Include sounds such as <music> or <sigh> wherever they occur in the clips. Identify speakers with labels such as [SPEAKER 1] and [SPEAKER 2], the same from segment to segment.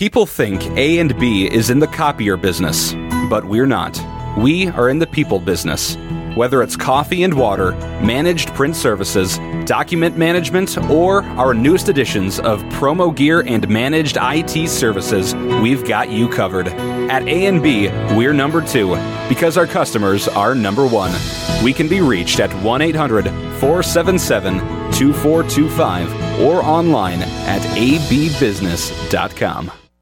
[SPEAKER 1] People think A and B is in the copier business, but we're not. We are in the people business. Whether it's coffee and water, managed print services, document management, or our newest editions of promo gear and managed IT services, we've got you covered. At A&B, we're number 2 because our customers are number 1. We can be reached at 1-800-477-2425 or online at abbusiness.com.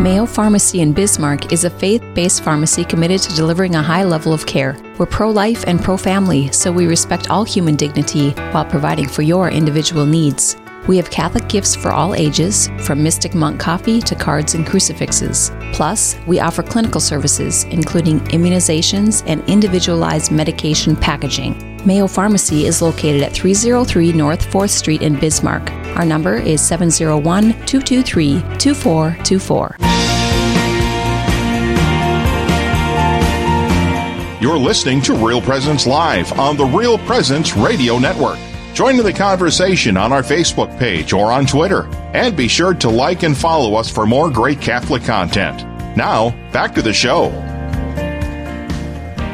[SPEAKER 2] Mayo Pharmacy in Bismarck is a faith based pharmacy committed to delivering a high level of care. We're pro life and pro family, so we respect all human dignity while providing for your individual needs. We have Catholic gifts for all ages, from Mystic Monk coffee to cards and crucifixes. Plus, we offer clinical services, including immunizations and individualized medication packaging. Mayo Pharmacy is located at 303 North 4th Street in Bismarck. Our number is 701 223 2424.
[SPEAKER 3] You're listening to Real Presence Live on the Real Presence Radio Network. Join in the conversation on our Facebook page or on Twitter. And be sure to like and follow us for more great Catholic content. Now, back to the show.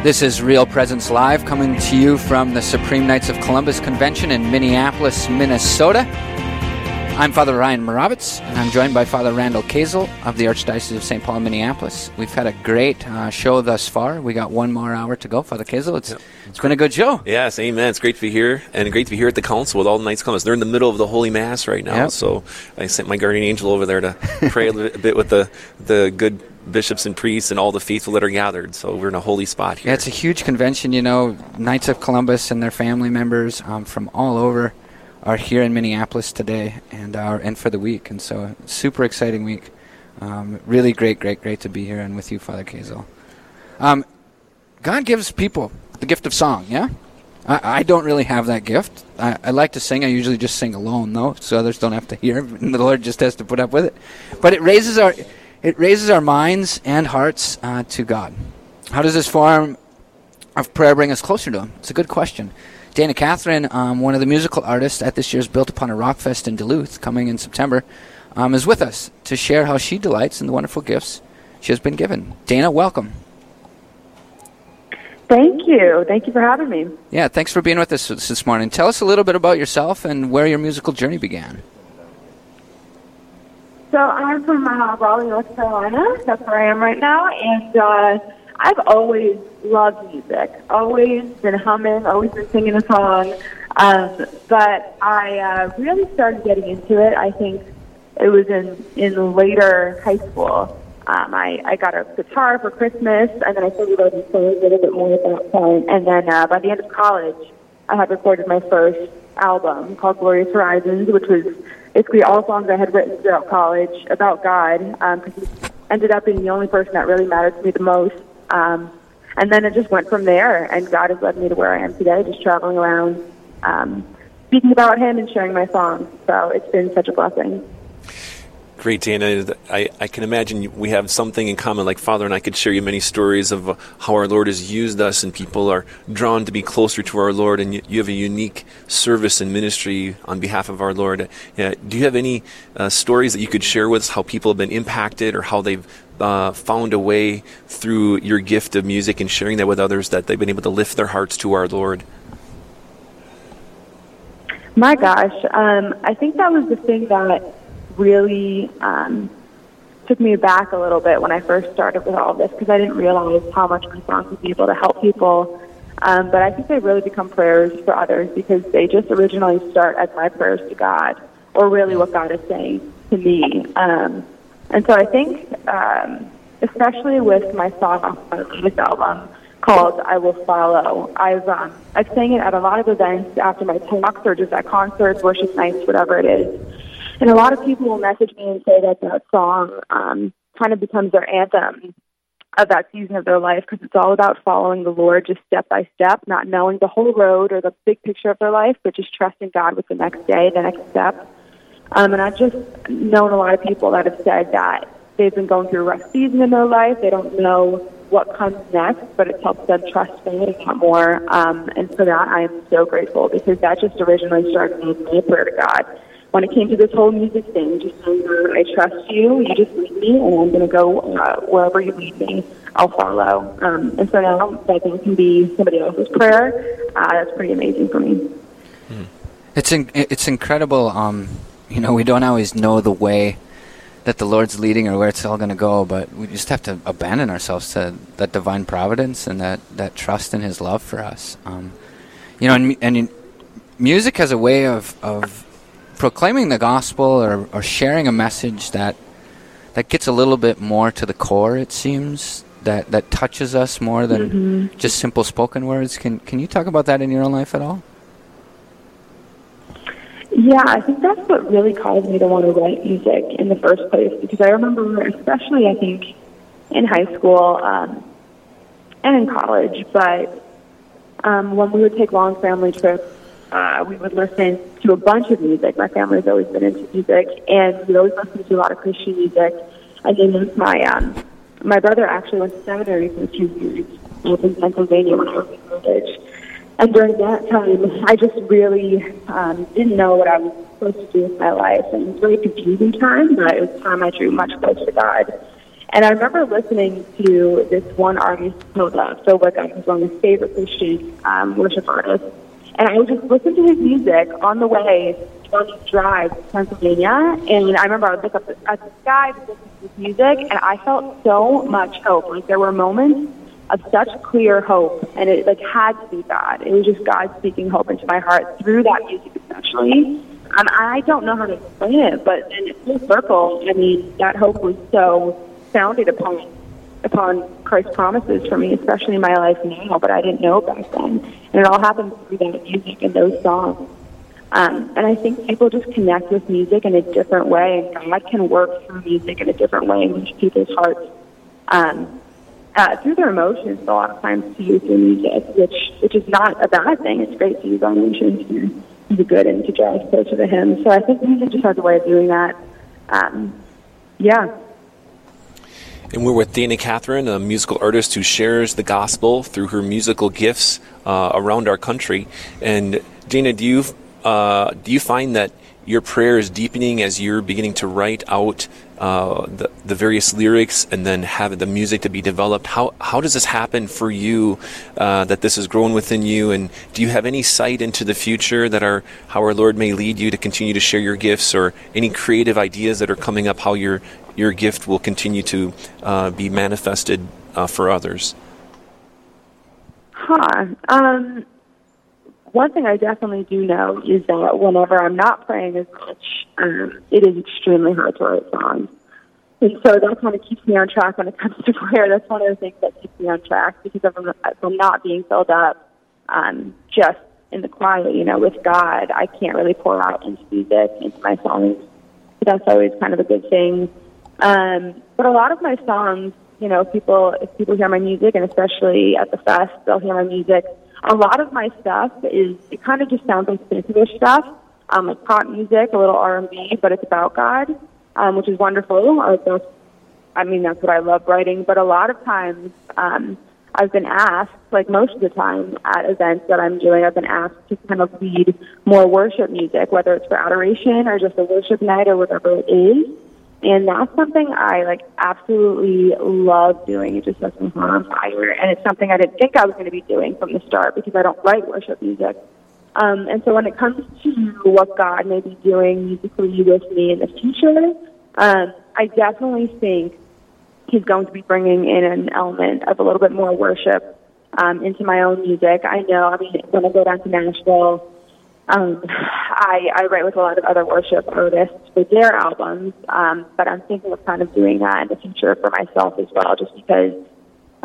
[SPEAKER 4] This is Real Presence Live coming to you from the Supreme Knights of Columbus Convention in Minneapolis, Minnesota. I'm Father Ryan Moravitz, and I'm joined by Father Randall Kazel of the Archdiocese of St. Paul Minneapolis. We've had a great uh, show thus far. We got one more hour to go. Father Kazel, it's, yep. it's been a good show.
[SPEAKER 5] Yes, amen. It's great to be here, and great to be here at the council with all the Knights of Columbus. They're in the middle of the Holy Mass right now, yep. so I sent my guardian angel over there to pray a bit with the, the good bishops and priests and all the faithful that are gathered. So we're in a holy spot here.
[SPEAKER 4] Yeah, it's a huge convention. You know, Knights of Columbus and their family members um, from all over are here in Minneapolis today and are and for the week. And so, super exciting week. Um, really great, great, great to be here and with you, Father Kazel. Um, God gives people the gift of song. Yeah, I, I don't really have that gift. I, I, like to sing. I usually just sing alone, though, so others don't have to hear. <laughs> And the Lord just has to put up with it. But it raises our it raises our minds and hearts uh, to God. How does this form of prayer bring us closer to Him? It's a good question. Dana Catherine, um, one of the musical artists at this year's Built Upon a Rock Fest in Duluth, coming in September, um, is with us to share how she delights in the wonderful gifts she has been given. Dana, welcome.
[SPEAKER 6] Thank you. Thank you for having me.
[SPEAKER 4] Yeah, thanks for being with us this morning. Tell us a little bit about yourself and where your musical journey began.
[SPEAKER 6] So I'm from uh, Raleigh, North Carolina. That's where I am right now, and uh, I've always loved music, always been humming, always been singing a song. Um, but I uh, really started getting into it. I think it was in in later high school. Um, I, I got a guitar for Christmas, and then I started learning a little bit more at that point. And then uh, by the end of college, I had recorded my first album called Glorious Horizons, which was basically all songs I had written throughout college about God, because um, he ended up being the only person that really mattered to me the most. Um, and then it just went from there, and God has led me to where I am today, just traveling around, um, speaking about Him and sharing my songs. So it's been such a blessing.
[SPEAKER 5] Great, Dana. I, I can imagine we have something in common. Like Father and I could share you many stories of how our Lord has used us, and people are drawn to be closer to our Lord. And you, you have a unique service and ministry on behalf of our Lord. Uh, do you have any uh, stories that you could share with us? How people have been impacted, or how they've uh, found a way through your gift of music and sharing that with others that they've been able to lift their hearts to our Lord?
[SPEAKER 6] My gosh, um, I think that was the thing that really um, took me back a little bit when I first started with all this because I didn't realize how much my songs would be able to help people. Um, but I think they really become prayers for others because they just originally start as my prayers to God or really what God is saying to me. Um, and so I think, um, especially with my song off my latest album called "I Will Follow," I've um, I've sang it at a lot of events after my talks or just at concerts, worship nights, whatever it is. And a lot of people will message me and say that that song um, kind of becomes their anthem of that season of their life because it's all about following the Lord just step by step, not knowing the whole road or the big picture of their life, but just trusting God with the next day, the next step. Um, and I've just known a lot of people that have said that they've been going through a rough season in their life. They don't know what comes next, but it's helped them trust God a lot more. Um, and for that, I am so grateful because that just originally started with my prayer to God. When it came to this whole music thing, just saying, I trust you, you just lead me, and I'm going to go uh, wherever you lead me, I'll follow. Um, and so now that thing can be somebody else's prayer, uh, that's pretty amazing for me.
[SPEAKER 4] It's in, it's incredible. Um, you know, we don't always know the way that the Lord's leading or where it's all going to go, but we just have to abandon ourselves to that divine providence and that, that trust in His love for us. Um, you know, and, and music has a way of, of proclaiming the gospel or, or sharing a message that that gets a little bit more to the core. It seems that that touches us more than
[SPEAKER 6] mm-hmm.
[SPEAKER 4] just simple spoken words. Can can you talk about that in your own life at all?
[SPEAKER 6] Yeah, I think that's what really caused me to want to write music in the first place because I remember, especially I think in high school um, and in college, but um, when we would take long family trips, uh, we would listen to a bunch of music. My family's always been into music, and we always listened to a lot of Christian music. And then my um, my brother actually went to seminary for few years in Pennsylvania when I was in college. And during that time, I just really um, didn't know what I was supposed to do with my life. And it was very confusing time, but it was time I drew much closer to God. And I remember listening to this one artist, Hilda Phil Wickham, who's one of my favorite Christian um, worship artists. And I would just listen to his music on the way on this drive to Pennsylvania. And I remember I would look up at the sky to listen to his music, and I felt so much hope. Like there were moments of such clear hope, and it like had to be God. It was just God speaking hope into my heart through that music, especially. Um, I don't know how to explain it, but in full circle, I mean, that hope was so founded upon upon Christ's promises for me, especially in my life now. But I didn't know back then, and it all happened through that music and those songs. Um, and I think people just connect with music in a different way, and God can work through music in a different way in people's hearts. Um, uh, through their emotions a lot of times to use their music, which which is not a bad thing. It's great to use our emotions to do good and to draw us closer to Him. So I think music just has a way of doing that. Um, yeah.
[SPEAKER 5] And we're with Dana Catherine, a musical artist who shares the gospel through her musical gifts uh, around our country. And Dana, do you uh, do you find that your prayer is deepening as you're beginning to write out uh, the, the various lyrics and then have the music to be developed. How, how does this happen for you uh, that this has grown within you? And do you have any sight into the future that our, how our Lord may lead you to continue to share your gifts or any creative ideas that are coming up, how your, your gift will continue to uh, be manifested uh, for others?
[SPEAKER 6] Huh. Um, one thing I definitely do know is that whenever I'm not praying as much, um, it is extremely hard to write songs. And so that kind of keeps me on track when it comes to <laughs> prayer. That's one of the things that keeps me on track because if I'm, if I'm not being filled up um, just in the quiet, you know, with God, I can't really pour out into music, into my songs. So that's always kind of a good thing. Um, but a lot of my songs, you know, people, if people hear my music, and especially at the fest, they'll hear my music a lot of my stuff is it kind of just sounds like spiritual stuff, um, like pop music, a little R and B, but it's about God, um, which is wonderful. Uh, that's, I mean, that's what I love writing. But a lot of times, um, I've been asked, like most of the time at events that I'm doing, I've been asked to kind of lead more worship music, whether it's for adoration or just a worship night or whatever it is. And that's something I like absolutely love doing. It just sets my heart on fire. And it's something I didn't think I was going to be doing from the start because I don't write worship music. Um, and so when it comes to what God may be doing musically with me in the future, um, I definitely think he's going to be bringing in an element of a little bit more worship um, into my own music. I know, I mean, when I go down to Nashville, um, I, I write with a lot of other worship artists for their albums, um, but I'm thinking of kind of doing that in the future for myself as well, just because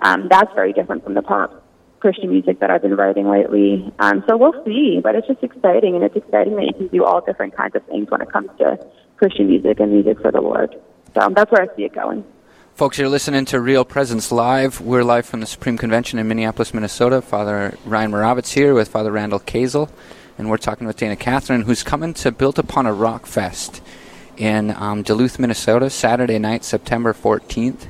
[SPEAKER 6] um, that's very different from the pop Christian music that I've been writing lately. Um, so we'll see, but it's just exciting, and it's exciting that you can do all different kinds of things when it comes to Christian music and music for the Lord. So that's where I see it going.
[SPEAKER 4] Folks, you're listening to Real Presence Live. We're live from the Supreme Convention in Minneapolis, Minnesota. Father Ryan Moravitz here with Father Randall Kazel, and we're talking with Dana Catherine, who's coming to Built Upon a Rock Fest in um, Duluth, Minnesota, Saturday night, September 14th.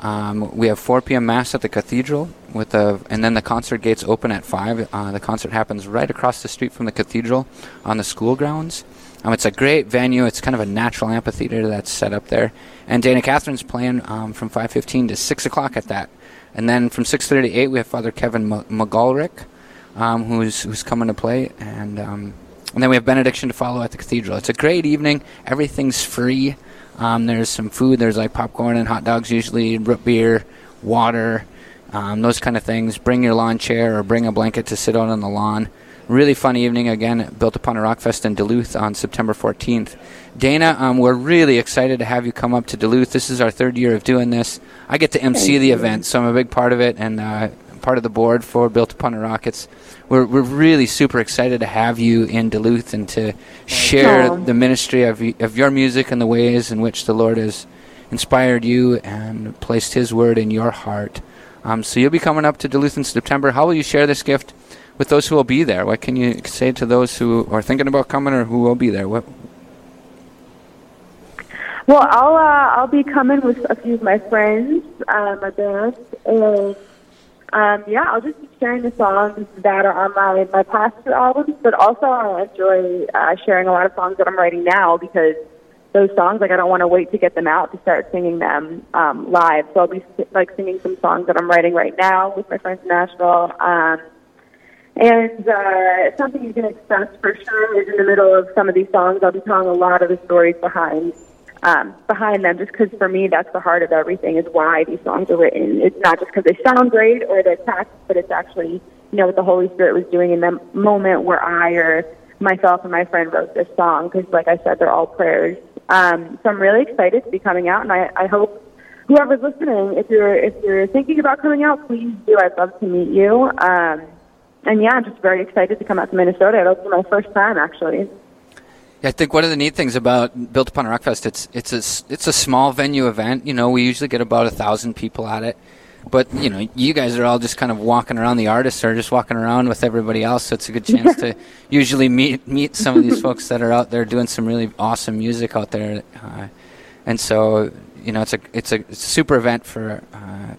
[SPEAKER 4] Um, we have 4 p.m. mass at the cathedral, with a, and then the concert gates open at 5. Uh, the concert happens right across the street from the cathedral on the school grounds. Um, it's a great venue. It's kind of a natural amphitheater that's set up there. And Dana Catherine's playing um, from 5.15 to 6 o'clock at that. And then from 6.30 to 8, we have Father Kevin M- um, who's, who's coming to play. And, um, and then we have benediction to follow at the cathedral. It's a great evening. Everything's free. Um, there's some food. There's like popcorn and hot dogs usually, root beer, water, um, those kind of things. Bring your lawn chair or bring a blanket to sit out on the lawn. Really fun evening again, built upon a rock fest in Duluth on September 14th. Dana, um, we're really excited to have you come up to Duluth. This is our third year of doing this. I get to MC the event, so I'm a big part of it and uh, part of the board for Built Upon a Rock. It's, we're, we're really super excited to have you in Duluth and to share the ministry of, of your music and the ways in which the Lord has inspired you and placed His word in your heart. Um, so you'll be coming up to Duluth in September. How will you share this gift with those who will be there? What can you say to those who are thinking about coming or who will be there? What?
[SPEAKER 6] Well, I'll uh, I'll be coming with a few of my friends, uh, my band, and um, yeah, I'll just be sharing the songs that are on my my past albums, but also I enjoy uh, sharing a lot of songs that I'm writing now because those songs. Like I don't want to wait to get them out to start singing them um, live. So I'll be like singing some songs that I'm writing right now with my friends in Nashville. Um, and uh, something you can expect for sure is in the middle of some of these songs. I'll be telling a lot of the stories behind um, behind them, just because for me that's the heart of everything is why these songs are written. It's not just because they sound great or they're catchy, but it's actually you know what the Holy Spirit was doing in the moment where I or myself and my friend wrote this song. Because like I said, they're all prayers um, so I'm really excited to be coming out, and I, I hope whoever's listening, if you're if you're thinking about coming out, please do. I'd love to meet you. Um, and yeah, I'm just very excited to come out to Minnesota. It'll be my first time actually.
[SPEAKER 4] I think one of the neat things about Built Upon Rockfest, it's it's a it's a small venue event. You know, we usually get about a thousand people at it. But you know you guys are all just kind of walking around. The artists are just walking around with everybody else so it's a good chance to <laughs> usually meet meet some of these folks that are out there doing some really awesome music out there. Uh, and so you know it's a it's a, it's a super event for uh,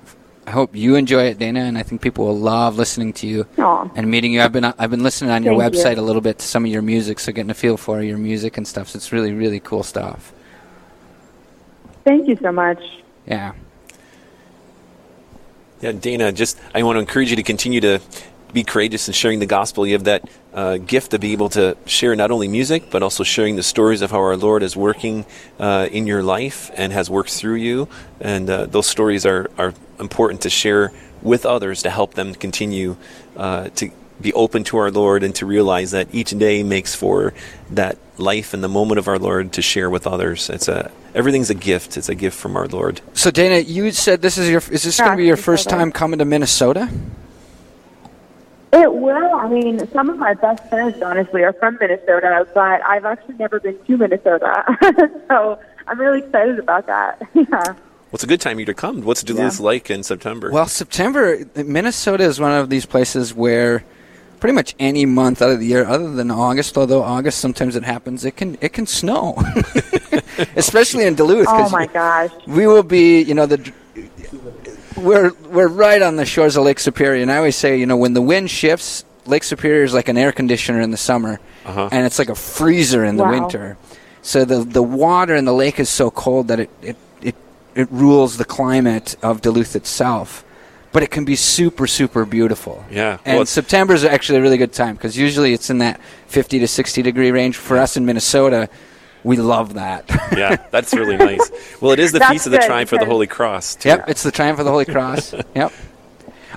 [SPEAKER 4] I hope you enjoy it, Dana, and I think people will love listening to you
[SPEAKER 6] Aww.
[SPEAKER 4] and meeting you. I've been I've been listening on your
[SPEAKER 6] Thank
[SPEAKER 4] website
[SPEAKER 6] you.
[SPEAKER 4] a little bit to some of your music, so getting a feel for your music and stuff. So it's really really cool stuff.
[SPEAKER 6] Thank you so much.
[SPEAKER 4] Yeah.
[SPEAKER 5] Yeah, Dana, just I want to encourage you to continue to be courageous in sharing the gospel. You have that uh, gift to be able to share not only music, but also sharing the stories of how our Lord is working uh, in your life and has worked through you. And uh, those stories are, are important to share with others to help them continue uh, to be open to our Lord and to realize that each day makes for that life and the moment of our Lord to share with others. It's a everything's a gift. It's a gift from our Lord.
[SPEAKER 4] So Dana, you said this is your is this going to be your first time coming to Minnesota?
[SPEAKER 6] It will. I mean, some of my best friends, honestly, are from Minnesota, but I've actually never been to Minnesota, <laughs> so I'm really excited about that. <laughs> yeah.
[SPEAKER 5] Well, it's a good time for you to come. What's Duluth
[SPEAKER 6] Yeah.
[SPEAKER 5] like in September?
[SPEAKER 4] Well, September, Minnesota is one of these places where pretty much any month out of the year, other than August, although August sometimes it happens, it can it can snow, <laughs> especially in Duluth.
[SPEAKER 6] Oh my gosh.
[SPEAKER 4] we will be, you know, the we're we're right on the shores of Lake Superior, and I always say, you know, when the wind shifts, Lake Superior is like an air conditioner in the summer,
[SPEAKER 5] Uh-huh.
[SPEAKER 4] and it's like a freezer in the
[SPEAKER 6] Wow.
[SPEAKER 4] winter. So the the water in the lake is so cold that it it, it it rules the climate of Duluth itself. But it can be super, super beautiful.
[SPEAKER 5] Yeah.
[SPEAKER 4] And
[SPEAKER 5] Well,
[SPEAKER 4] September is actually a really good time because usually it's in that 50 to 60 degree range. For us in Minnesota, we love that.
[SPEAKER 5] yeah, <laughs> that's really nice. Well, it is the
[SPEAKER 6] That's
[SPEAKER 5] feast of the
[SPEAKER 6] good,
[SPEAKER 5] triumph of the Holy Cross. Too.
[SPEAKER 4] yep, it's the triumph of the Holy Cross. <laughs> yep.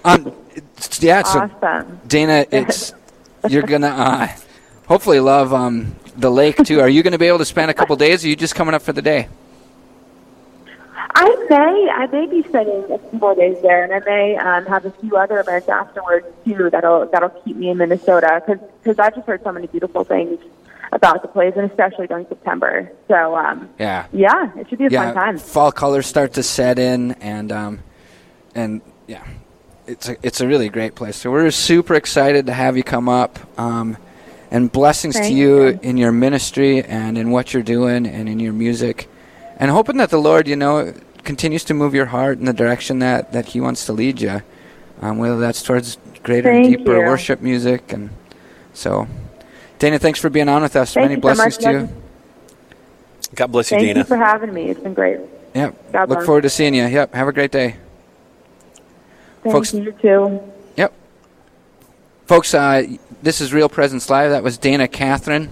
[SPEAKER 4] Um, it's- yeah, so
[SPEAKER 6] Awesome.
[SPEAKER 4] Dana, <laughs> it's you're gonna uh, hopefully love um, the lake too. Are you going to be able to spend a couple days? Or are you just coming up for the day?
[SPEAKER 6] I may, I may be spending a few more days there, and I may um, have a few other events afterwards too. That'll that'll keep me in Minnesota because I've just heard so many beautiful things about the place, and especially during September. So um,
[SPEAKER 4] Yeah.
[SPEAKER 6] yeah, it should be a
[SPEAKER 4] yeah,
[SPEAKER 6] fun time.
[SPEAKER 4] fall colors start to set in, and um, and yeah, it's a it's a really great place. So we're super excited to have you come up, um, and blessings to you
[SPEAKER 6] you.
[SPEAKER 4] in your ministry and in what you're doing and in your music, and hoping that the Lord, you know, continues to move your heart in the direction that that He wants to lead you, um, whether that's towards greater, and deeper
[SPEAKER 6] you.
[SPEAKER 4] worship music, and so. Dana, thanks for being on with us.
[SPEAKER 6] Thank
[SPEAKER 4] Many
[SPEAKER 6] you so
[SPEAKER 4] blessings to you.
[SPEAKER 5] God bless you,
[SPEAKER 6] Thank
[SPEAKER 5] Dana.
[SPEAKER 6] you for having me. It's been great.
[SPEAKER 4] Yep.
[SPEAKER 6] God
[SPEAKER 4] Look
[SPEAKER 6] bless.
[SPEAKER 4] forward to seeing you. Yep. Have a great day.
[SPEAKER 6] Thank
[SPEAKER 4] Folks-
[SPEAKER 6] you too.
[SPEAKER 4] Yep. Folks, uh, this is Real Presence Live. That was Dana Catherine,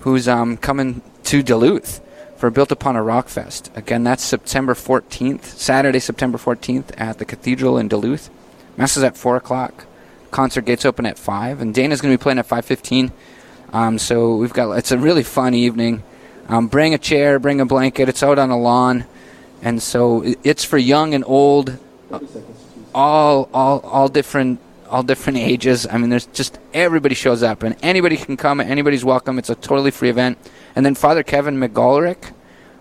[SPEAKER 4] who's um, coming to Duluth for Built Upon a Rock Fest. Again, that's September 14th, Saturday, September 14th at the Cathedral in Duluth. Mass is at 4 o'clock. Concert gates open at 5, and Dana's going to be playing at 5.15. Um, so we've got, it's a really fun evening. Um, bring a chair, bring a blanket. It's out on a lawn. And so it's for young and old all all all different all different ages. I mean, there's just everybody shows up, and anybody can come. Anybody's welcome. It's a totally free event. And then Father Kevin McGoldrick,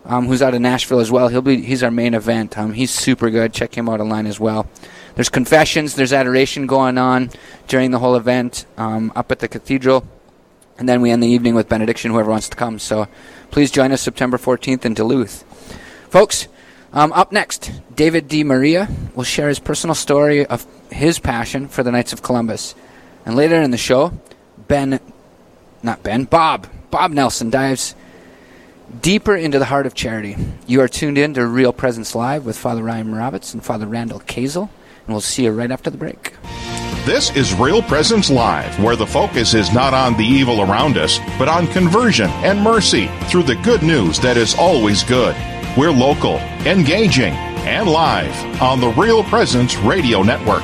[SPEAKER 4] um, who's out of Nashville as well. He'll be he's our main event. Um, he's super good. Check him out online as well. There's confessions. There's adoration going on during the whole event um, up at the cathedral. And then we end the evening with benediction, whoever wants to come. So please join us September 14th in Duluth. Folks, um, up next, David D. Maria will share his personal story of his passion for the Knights of Columbus. And later in the show, Ben, not Ben, Bob, Bob Nelson dives deeper into the heart of charity. You are tuned in to Real Presence Live with Father Ryan Moravitz and Father Randall Kazel, and we'll see you right after the break.
[SPEAKER 3] This is Real Presence Live, where the focus is not on the evil around us, but on conversion and mercy through the good news that is always good. We're local, engaging, and live on the Real Presence Radio Network.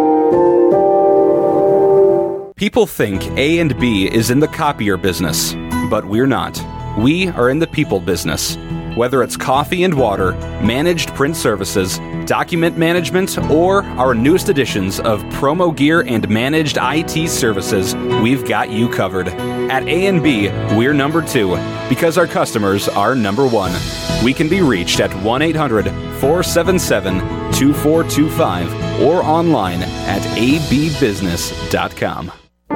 [SPEAKER 1] People think A and B is in the copier business, but we're not. We are in the people business. Whether it's coffee and water, managed print services, document management, or our newest editions of promo gear and managed IT services, we've got you covered. At A&B, we're number 2 because our customers are number 1. We can be reached at 1-800-477-2425 or online at abbusiness.com.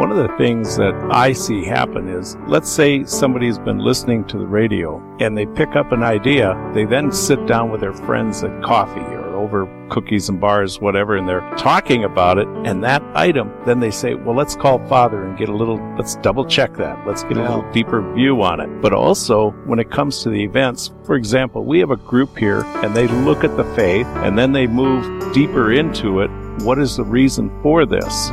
[SPEAKER 7] One of the things that I see happen is let's say somebody's been listening to the radio and they pick up an idea, they then sit down with their friends at coffee or over cookies and bars, whatever, and they're talking about it, and that item, then they say, well, let's call Father and get a little, let's double check that. Let's get a little deeper view on it. But also, when it comes to the events, for example, we have a group here and they look at the faith and then they move deeper into it. What is the reason for this?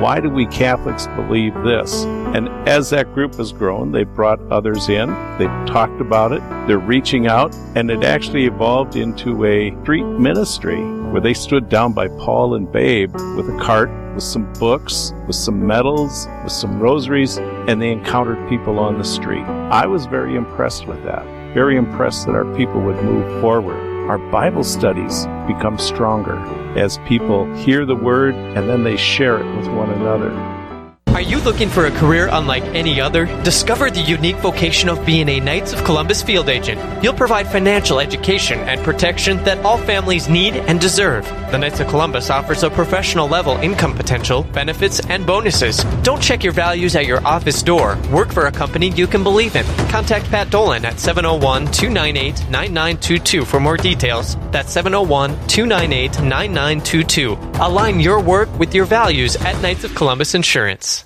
[SPEAKER 7] Why do we Catholics believe this? And as that group has grown, they've brought others in, they've talked about it, they're reaching out, and it actually evolved into a street ministry where they stood down by Paul and Babe with a cart with some books, with some medals, with some rosaries, and they encountered people on the street. I was very impressed with that very impressed that our people would move forward. Our Bible studies become stronger as people hear the word and then they share it with one another.
[SPEAKER 8] Are you looking for a career unlike any other? Discover the unique vocation of being a Knights of Columbus field agent. You'll provide financial education and protection that all families need and deserve. The Knights of Columbus offers a professional level income potential, benefits, and bonuses. Don't check your values at your office door. Work for a company you can believe in. Contact Pat Dolan at 701 298 9922 for more details. That's 701 298 9922. Align your work with your values at Knights of Columbus Insurance.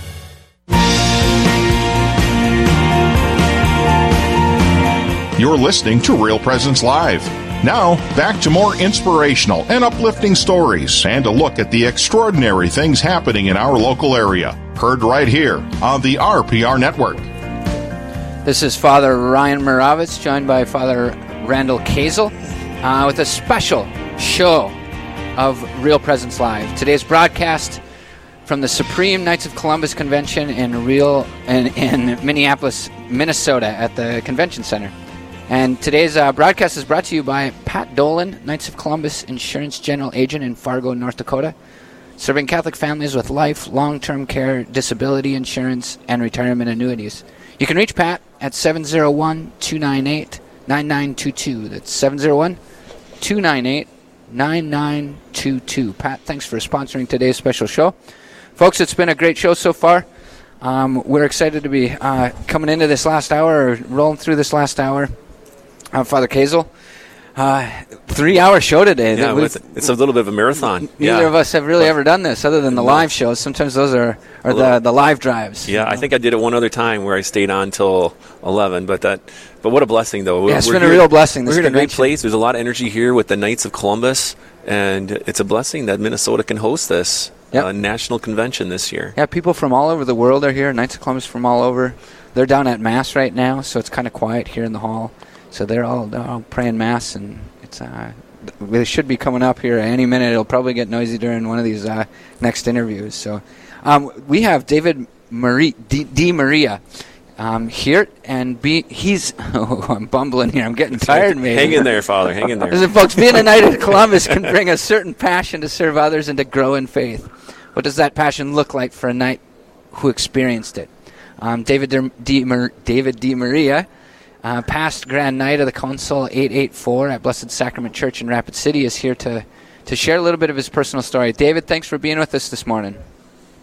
[SPEAKER 3] You're listening to Real Presence Live. Now, back to more inspirational and uplifting stories and a look at the extraordinary things happening in our local area. Heard right here on the RPR Network.
[SPEAKER 4] This is Father Ryan Moravitz, joined by Father Randall Kazel, uh, with a special show of Real Presence Live. Today's broadcast from the Supreme Knights of Columbus Convention in Real in, in Minneapolis, Minnesota, at the Convention Center. And today's uh, broadcast is brought to you by Pat Dolan, Knights of Columbus Insurance General Agent in Fargo, North Dakota, serving Catholic families with life, long term care, disability insurance, and retirement annuities. You can reach Pat at 701 298 9922. That's 701 298 9922. Pat, thanks for sponsoring today's special show. Folks, it's been a great show so far. Um, we're excited to be uh, coming into this last hour, or rolling through this last hour. Uh, Father Kazel, uh, three-hour show today.
[SPEAKER 5] Yeah, it's a little bit of a marathon.
[SPEAKER 4] Neither
[SPEAKER 5] yeah.
[SPEAKER 4] of us have really ever done this, other than the
[SPEAKER 5] No.
[SPEAKER 4] live shows. Sometimes those are, are the, the live drives.
[SPEAKER 5] Yeah, I think I did it one other time where I stayed on till eleven. But that, but what a blessing though.
[SPEAKER 4] Yeah, it's
[SPEAKER 5] We're
[SPEAKER 4] been a real blessing, this
[SPEAKER 5] We're in a great place. There's a lot of energy here with the Knights of Columbus, and it's a blessing that Minnesota can host this
[SPEAKER 4] Yep.
[SPEAKER 5] uh, national convention this year.
[SPEAKER 4] Yeah, people from all over the world are here. Knights of Columbus from all over. They're down at Mass right now, so it's kind of quiet here in the hall. So they're all, they're all praying Mass, and it's uh, they should be coming up here any minute. It'll probably get noisy during one of these uh, next interviews. So um, we have David Marie D, D. Maria. Um, here and be he's <laughs> oh, I'm bumbling here. I'm getting tired, man
[SPEAKER 5] Hang in there, Father. Hang in there.
[SPEAKER 4] Listen, folks, being a knight of <laughs> Columbus can bring a certain passion to serve others and to grow in faith. What does that passion look like for a knight who experienced it? Um, David De, D. Mar- David D. Maria, uh, past Grand Knight of the Council 884 at Blessed Sacrament Church in Rapid City, is here to, to share a little bit of his personal story. David, thanks for being with us this morning.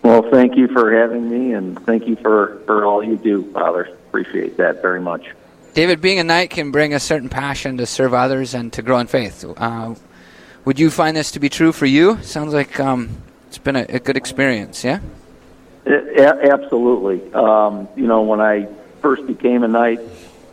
[SPEAKER 9] Well, thank you for having me, and thank you for, for all you do, Father. Appreciate that very much.
[SPEAKER 4] David, being a knight can bring a certain passion to serve others and to grow in faith. Uh, would you find this to be true for you? Sounds like um, it's been a, a good experience, yeah?
[SPEAKER 9] A- absolutely. Um, you know, when I first became a knight,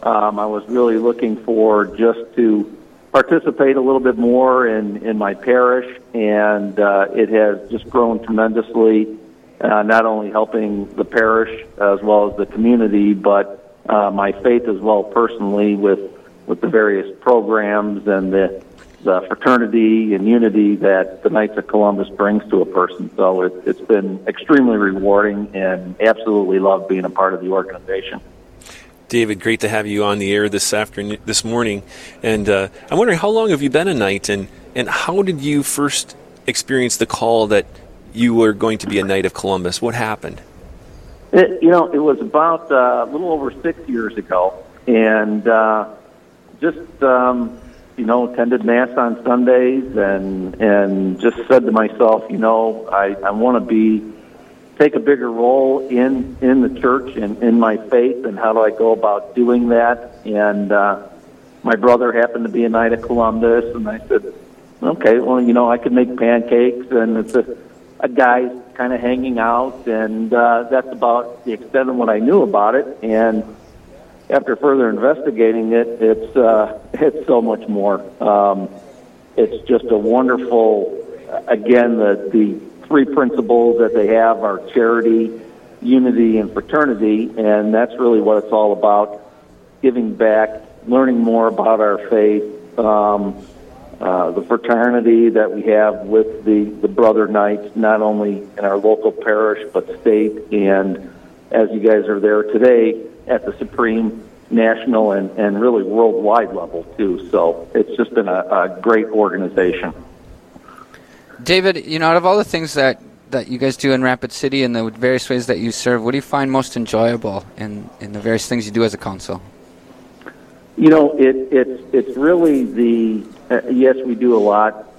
[SPEAKER 9] um, I was really looking for just to participate a little bit more in, in my parish, and uh, it has just grown tremendously, uh, not only helping the parish as well as the community, but uh, my faith as well personally with, with the various programs and the, the fraternity and unity that the Knights of Columbus brings to a person. So it, it's been extremely rewarding and absolutely love being a part of the organization.
[SPEAKER 5] David, great to have you on the air this afternoon, this morning. And uh, I'm wondering, how long have you been a knight, and and how did you first experience the call that you were going to be a knight of Columbus? What happened?
[SPEAKER 9] It, you know, it was about uh, a little over six years ago, and uh, just um, you know attended mass on Sundays, and and just said to myself, you know, I, I want to be take a bigger role in in the church and in my faith, and how do I go about doing that? And uh, my brother happened to be a knight of Columbus, and I said, okay, well, you know, I could make pancakes, and it's a, a guy kind of hanging out, and uh, that's about the extent of what I knew about it. And after further investigating it, it's uh, <laughs> it's so much more. Um, it's just a wonderful. Again, the the three principles that they have are charity, unity, and fraternity, and that's really what it's all about: giving back, learning more about our faith. Um, uh, the fraternity that we have with the, the Brother Knights, not only in our local parish, but state, and as you guys are there today, at the Supreme national and, and really worldwide level too. So it's just been a, a great organization.
[SPEAKER 4] David, you know, out of all the things that, that you guys do in Rapid City and the various ways that you serve, what do you find most enjoyable in, in the various things you do as a council?
[SPEAKER 9] You know, it, it's it's really the uh, yes, we do a lot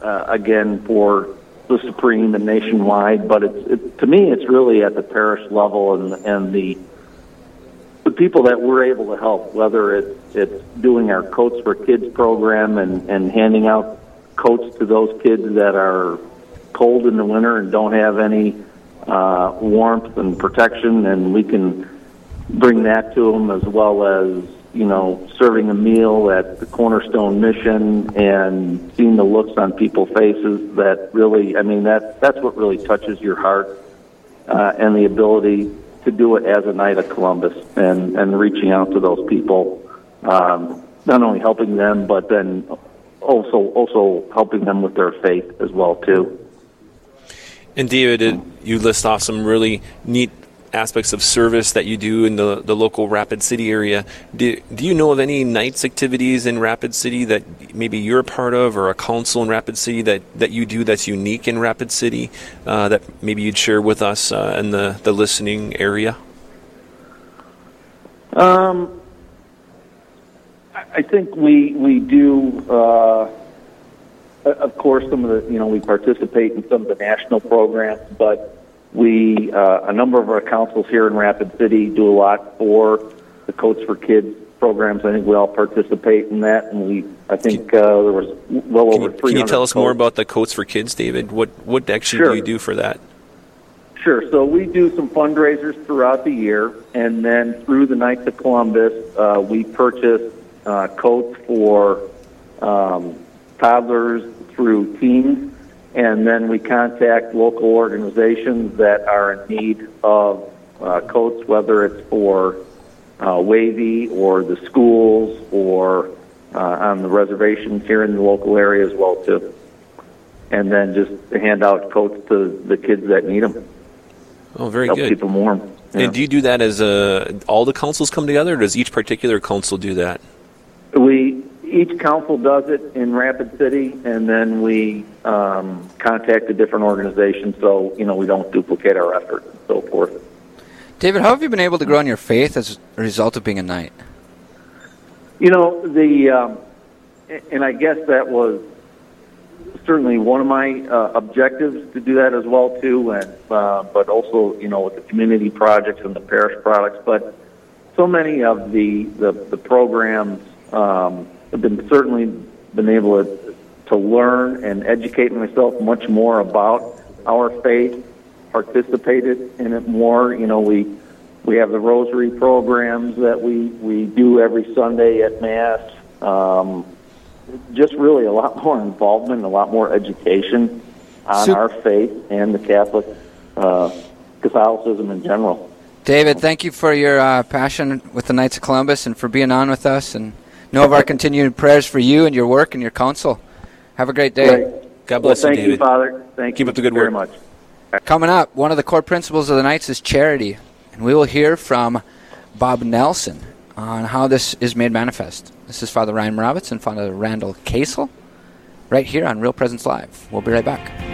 [SPEAKER 9] uh, again for the Supreme and nationwide, but it's it, to me, it's really at the parish level and and the the people that we're able to help, whether it's it's doing our Coats for Kids program and and handing out coats to those kids that are cold in the winter and don't have any uh, warmth and protection, and we can bring that to them as well as you know serving a meal at the Cornerstone Mission and seeing the looks on people's faces that really, I mean that that's what really touches your heart uh, and the ability to do it as a Knight of Columbus and, and reaching out to those people, um, not only helping them, but then also also helping them with their faith as well too.
[SPEAKER 5] And David, you list off some really neat aspects of service that you do in the, the local Rapid City area. Do, do you know of any nights activities in Rapid City that maybe you're a part of or a council in Rapid City that, that you do that's unique in Rapid City uh, that maybe you'd share with us uh, in the, the listening area?
[SPEAKER 9] Um, I think we, we do, uh, of course, some of the, you know, we participate in some of the national programs, but we, uh, a number of our councils here in Rapid City do a lot for the Coats for Kids programs. I think we all participate in that, and we, I think uh, there was well
[SPEAKER 5] can
[SPEAKER 9] over three.
[SPEAKER 5] Can you tell us more about the Coats for Kids, David? What what actually
[SPEAKER 9] Sure.
[SPEAKER 5] do you do for that?
[SPEAKER 9] Sure. So we do some fundraisers throughout the year, and then through the Knights of Columbus, uh, we purchase uh, coats for um, toddlers through teens, and then we contact local organizations that are in need of uh, coats, whether it's for uh, WAVI or the schools or uh, on the reservations here in the local area as well too. And then just hand out coats to the kids that need them.
[SPEAKER 5] Oh, very
[SPEAKER 9] Help
[SPEAKER 5] good.
[SPEAKER 9] keep them warm. Yeah.
[SPEAKER 5] And do you do that as a, all the councils come together, or does each particular council do that?
[SPEAKER 9] We each council does it in Rapid City, and then we um, contact the different organizations, so you know we don't duplicate our effort and so forth.
[SPEAKER 4] David, how have you been able to grow in your faith as a result of being a knight?
[SPEAKER 9] You know the, um, and I guess that was certainly one of my uh, objectives to do that as well too, and uh, but also you know with the community projects and the parish products, but so many of the the, the programs um, have been certainly been able to, to learn and educate myself much more about our faith, participated in it more. You know, we we have the rosary programs that we we do every Sunday at mass. Um, just really a lot <laughs> more involvement, a lot more education on
[SPEAKER 4] Sup-
[SPEAKER 9] our faith and the Catholic uh, Catholicism in general.
[SPEAKER 4] David, thank you for your uh, passion with the Knights of Columbus and for being on with us. And know of our continued prayers for you and your work and your council. Have a great day.
[SPEAKER 9] Great.
[SPEAKER 5] God
[SPEAKER 9] Well,
[SPEAKER 5] bless you,
[SPEAKER 9] thank you,
[SPEAKER 5] David.
[SPEAKER 9] Father. Thank
[SPEAKER 5] Keep
[SPEAKER 9] you
[SPEAKER 5] up the good
[SPEAKER 9] very
[SPEAKER 5] work.
[SPEAKER 9] much.
[SPEAKER 4] Coming up, one of the core principles of the Knights is charity. And we will hear from Bob Nelson on how this is made manifest. This is Father Ryan Moravitz and Father Randall Casel right here on Real Presence Live. We'll be right back.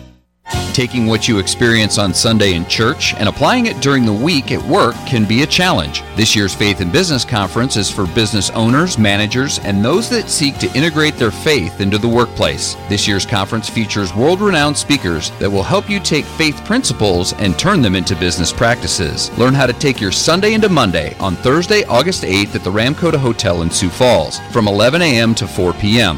[SPEAKER 10] Taking what you experience on Sunday in church and applying it during the week at work can be a challenge. This year's Faith and Business Conference is for business owners, managers, and those that seek to integrate their faith into the workplace. This year's conference features world renowned speakers that will help you take faith principles and turn them into business practices. Learn how to take your Sunday into Monday on Thursday, August 8th at the Ramkota Hotel in Sioux Falls from 11 a.m. to 4 p.m.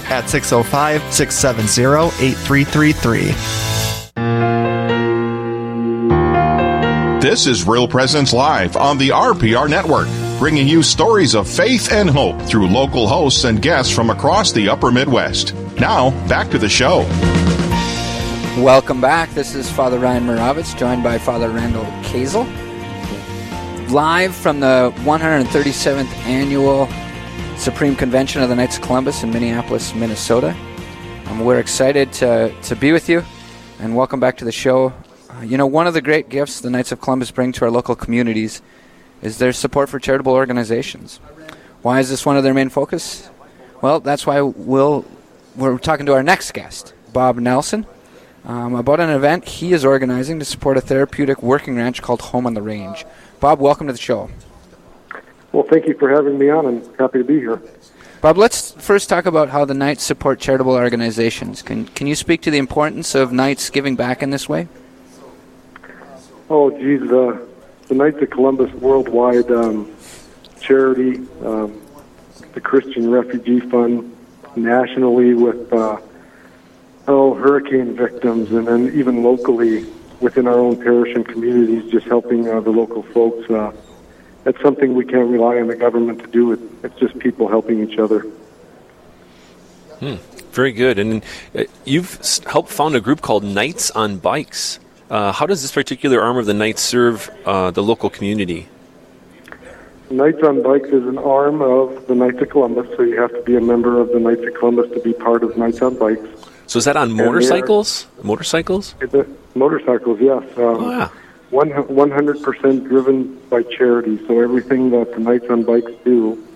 [SPEAKER 11] at 605 670 8333.
[SPEAKER 3] This is Real Presence Live on the RPR Network, bringing you stories of faith and hope through local hosts and guests from across the upper Midwest. Now, back to the show.
[SPEAKER 4] Welcome back. This is Father Ryan Moravitz, joined by Father Randall Kazel. Live from the 137th Annual Supreme Convention of the Knights of Columbus in Minneapolis, Minnesota. Um, we're excited to, to be with you, and welcome back to the show. Uh, you know, one of the great gifts the Knights of Columbus bring to our local communities is their support for charitable organizations. Why is this one of their main focus? Well, that's why we'll, we're talking to our next guest, Bob Nelson um, about an event he is organizing to support a therapeutic working ranch called Home on the Range. Bob, welcome to the show.
[SPEAKER 12] Well, thank you for having me on. I'm happy to be here.
[SPEAKER 4] Bob, let's first talk about how the Knights support charitable organizations. Can can you speak to the importance of Knights giving back in this way?
[SPEAKER 12] Oh, geez, uh, the Knights of Columbus worldwide um, charity, um, the Christian Refugee Fund, nationally with uh, oh hurricane victims, and then even locally within our own parish and communities, just helping uh, the local folks. Uh, that's something we can't rely on the government to do. It, it's just people helping each other.
[SPEAKER 5] Hmm. Very good. And uh, you've helped found a group called Knights on Bikes. Uh, how does this particular arm of the Knights serve uh, the local community?
[SPEAKER 12] Knights on Bikes is an arm of the Knights of Columbus, so you have to be a member of the Knights of Columbus to be part of Knights on Bikes.
[SPEAKER 5] So is that on motorcycles? Motorcycles?
[SPEAKER 12] Motorcycles, yes. Um,
[SPEAKER 5] oh, yeah.
[SPEAKER 12] One hundred percent driven by charity. So everything that the Knights on Bikes do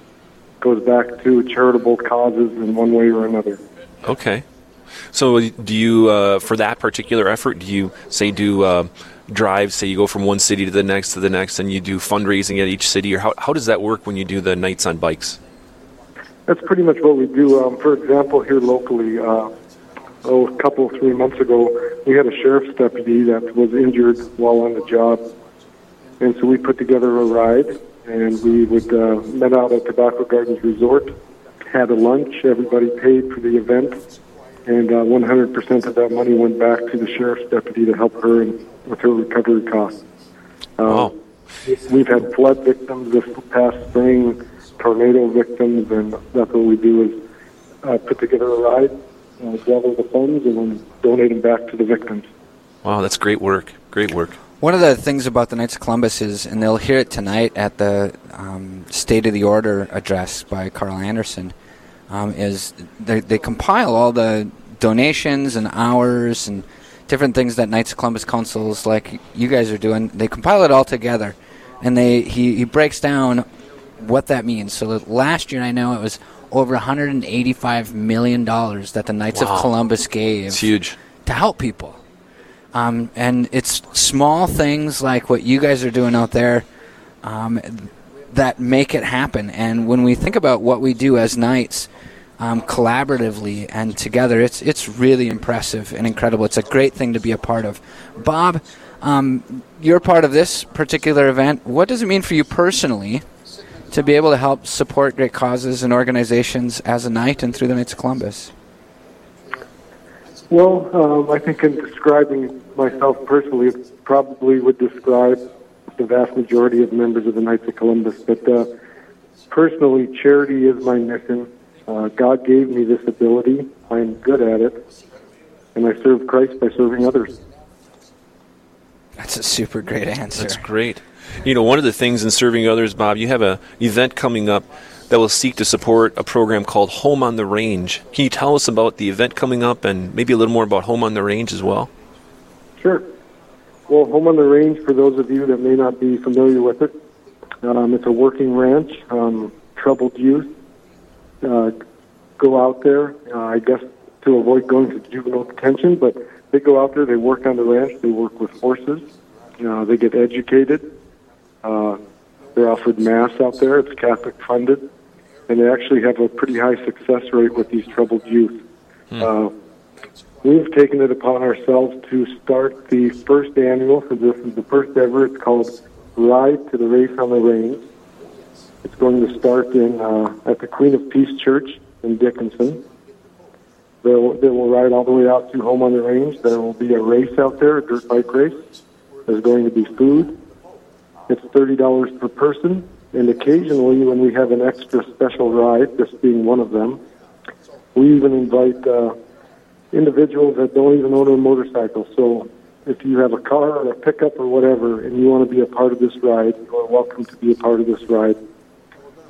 [SPEAKER 12] goes back to charitable causes in one way or another.
[SPEAKER 5] Okay. So do you, uh, for that particular effort, do you say do uh, drives? Say you go from one city to the next to the next, and you do fundraising at each city, or how how does that work when you do the Knights on Bikes?
[SPEAKER 12] That's pretty much what we do. Um, for example, here locally, uh, oh, a couple, three months ago, we had a sheriff's deputy that was injured while on the job. And so we put together a ride, and we would uh, met out at Tobacco Gardens Resort, had a lunch, everybody paid for the event, and uh, 100% of that money went back to the sheriff's deputy to help her in, with her recovery costs. Uh, We've had flood victims this past spring, tornado victims, and that's what we do is uh, put together a ride uh, gather the funds and then donate them back to the victims.
[SPEAKER 5] Wow, that's great work. Great work.
[SPEAKER 4] One of the things about the Knights of Columbus is, and they'll hear it tonight at the um, State of the Order address by Carl Anderson, um, is they, they compile all the donations and hours and different things that Knights of Columbus councils like you guys are doing. They compile it all together, and they he, he breaks down what that means. So last year, I know it was over 185 million dollars that the Knights
[SPEAKER 5] Wow.
[SPEAKER 4] of Columbus gave.
[SPEAKER 5] It's huge.
[SPEAKER 4] to help people. Um, and it's small things like what you guys are doing out there um, that make it happen. And when we think about what we do as Knights um, collaboratively and together, it's it's really impressive and incredible. It's a great thing to be a part of. Bob, um, you're part of this particular event. What does it mean for you personally to be able to help support great causes and organizations as a Knight and through the Knights of Columbus?
[SPEAKER 12] Well, um, I think in describing myself personally, it probably would describe the vast majority of members of the Knights of Columbus. But uh, personally, charity is my mission. Uh, God gave me this ability. I'm good at it. And I serve Christ by serving others.
[SPEAKER 4] That's a super great answer.
[SPEAKER 5] That's great. You know, one of the things in serving others, Bob, you have an event coming up that will seek to support a program called Home on the Range. Can you tell us about the event coming up and maybe a little more about Home on the Range as well?
[SPEAKER 12] Sure. Well, Home on the Range, for those of you that may not be familiar with it, um, it's a working ranch. Um, troubled youth uh, go out there, uh, I guess, to avoid going to juvenile detention, but they go out there, they work on the ranch, they work with horses, uh, they get educated. Uh, they're offered mass out there. It's Catholic funded, and they actually have a pretty high success rate with these troubled youth.
[SPEAKER 5] Hmm.
[SPEAKER 12] Uh, we've taken it upon ourselves to start the first annual. So this is the first ever. It's called Ride to the Race on the Range. It's going to start in uh, at the Queen of Peace Church in Dickinson. They'll, they will ride all the way out to Home on the Range. There will be a race out there, a dirt bike race. There's going to be food. It's thirty dollars per person, and occasionally, when we have an extra special ride, this being one of them, we even invite uh, individuals that don't even own a motorcycle. So, if you have a car or a pickup or whatever, and you want to be a part of this ride, you are welcome to be a part of this ride.